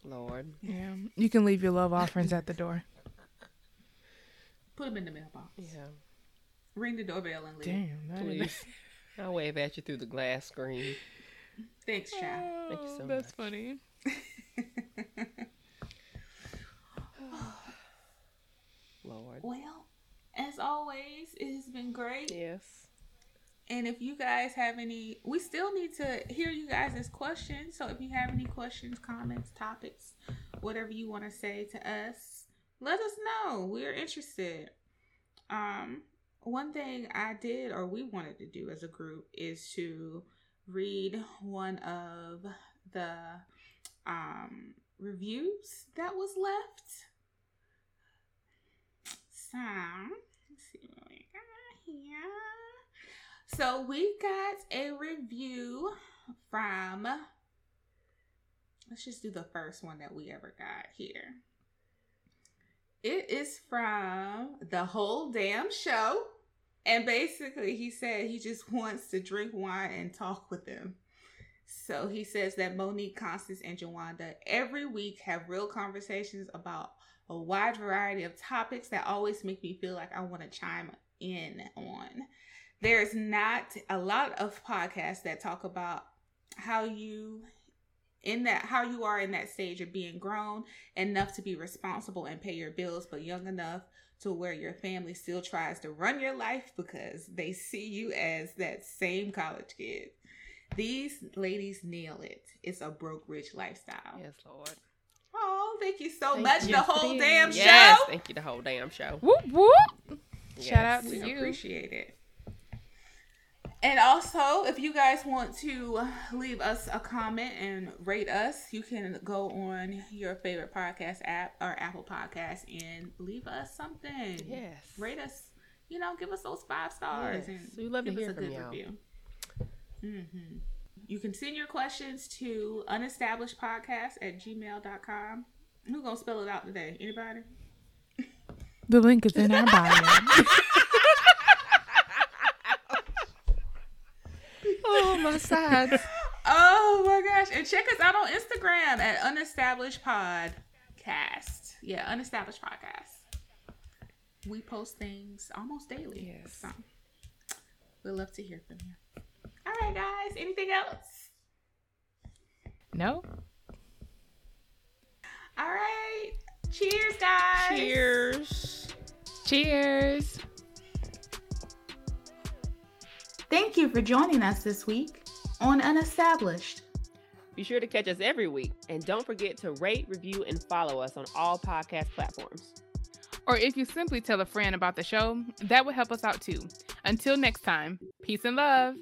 Speaker 2: Lord.
Speaker 3: yeah. You can leave your love offerings at the door.
Speaker 1: Put them in the mailbox.
Speaker 2: Yeah.
Speaker 1: Ring the doorbell and leave.
Speaker 3: Damn. that is-
Speaker 2: Please. <laughs> I'll wave at you through the glass screen.
Speaker 1: Thanks, child.
Speaker 2: Oh, Thank you so
Speaker 3: Oh, That's
Speaker 2: much.
Speaker 3: funny. <sighs>
Speaker 2: Lord.
Speaker 1: Well, as always, it has been great.
Speaker 2: Yes.
Speaker 1: And if you guys have any, we still need to hear you guys' questions. So if you have any questions, comments, topics, whatever you want to say to us, let us know. We're interested. Um, one thing I did or we wanted to do as a group is to read one of the um reviews that was left. So let's see what we got here. So we got a review from. Let's just do the first one that we ever got here. It is from the whole damn show. And basically, he said he just <laughs> wants to drink wine and talk with them. So he says that Monique, Constance, and Jawanda every week have real conversations about a wide variety of topics that always make me feel like I want to chime in on. There's not a lot of podcasts that talk about how you in that how you are in that stage of being grown enough to be responsible and pay your bills but young enough to where your family still tries to run your life because they see you as that same college kid. These ladies nail it. It's a broke rich lifestyle.
Speaker 2: Yes, Lord.
Speaker 1: Oh, thank you so
Speaker 2: Thank
Speaker 1: much.
Speaker 2: you.
Speaker 1: The whole damn
Speaker 2: Yes.
Speaker 1: show.
Speaker 2: Thank you, the whole damn show.
Speaker 3: Whoop whoop.
Speaker 2: Yes.
Speaker 3: Shout out to
Speaker 1: We
Speaker 3: you.
Speaker 1: appreciate it. And also, if you guys want to leave us a comment and rate us, you can go on your favorite podcast app or Apple Podcast and leave us something.
Speaker 2: Yes.
Speaker 1: Rate us, you know, give us those five stars
Speaker 2: Yes.
Speaker 1: and
Speaker 2: We love to hear
Speaker 1: us a
Speaker 2: from
Speaker 1: good
Speaker 2: y'all.
Speaker 1: review. hmm You can send your questions to unestablishedpodcast at gmail.com. Who's going to spell it out today? Anybody?
Speaker 3: The link is in our bio. <laughs>
Speaker 2: Oh, my sides.
Speaker 1: Oh my gosh. And check us out on Instagram at Unestablished Podcast. Yeah, Unestablished Podcast. We post things almost daily.
Speaker 2: Yes.
Speaker 1: So we'd love to hear from you. All right, guys. Anything else?
Speaker 3: no?
Speaker 1: All right. Cheers, guys.
Speaker 2: Cheers.
Speaker 3: Cheers.
Speaker 1: Thank you for joining us this week on Unestablished.
Speaker 2: Be sure to catch us every week. And don't forget to rate, review, and follow us on all podcast platforms.
Speaker 3: Or if you simply tell a friend about the show, that would help us out too. Until next time, peace and love.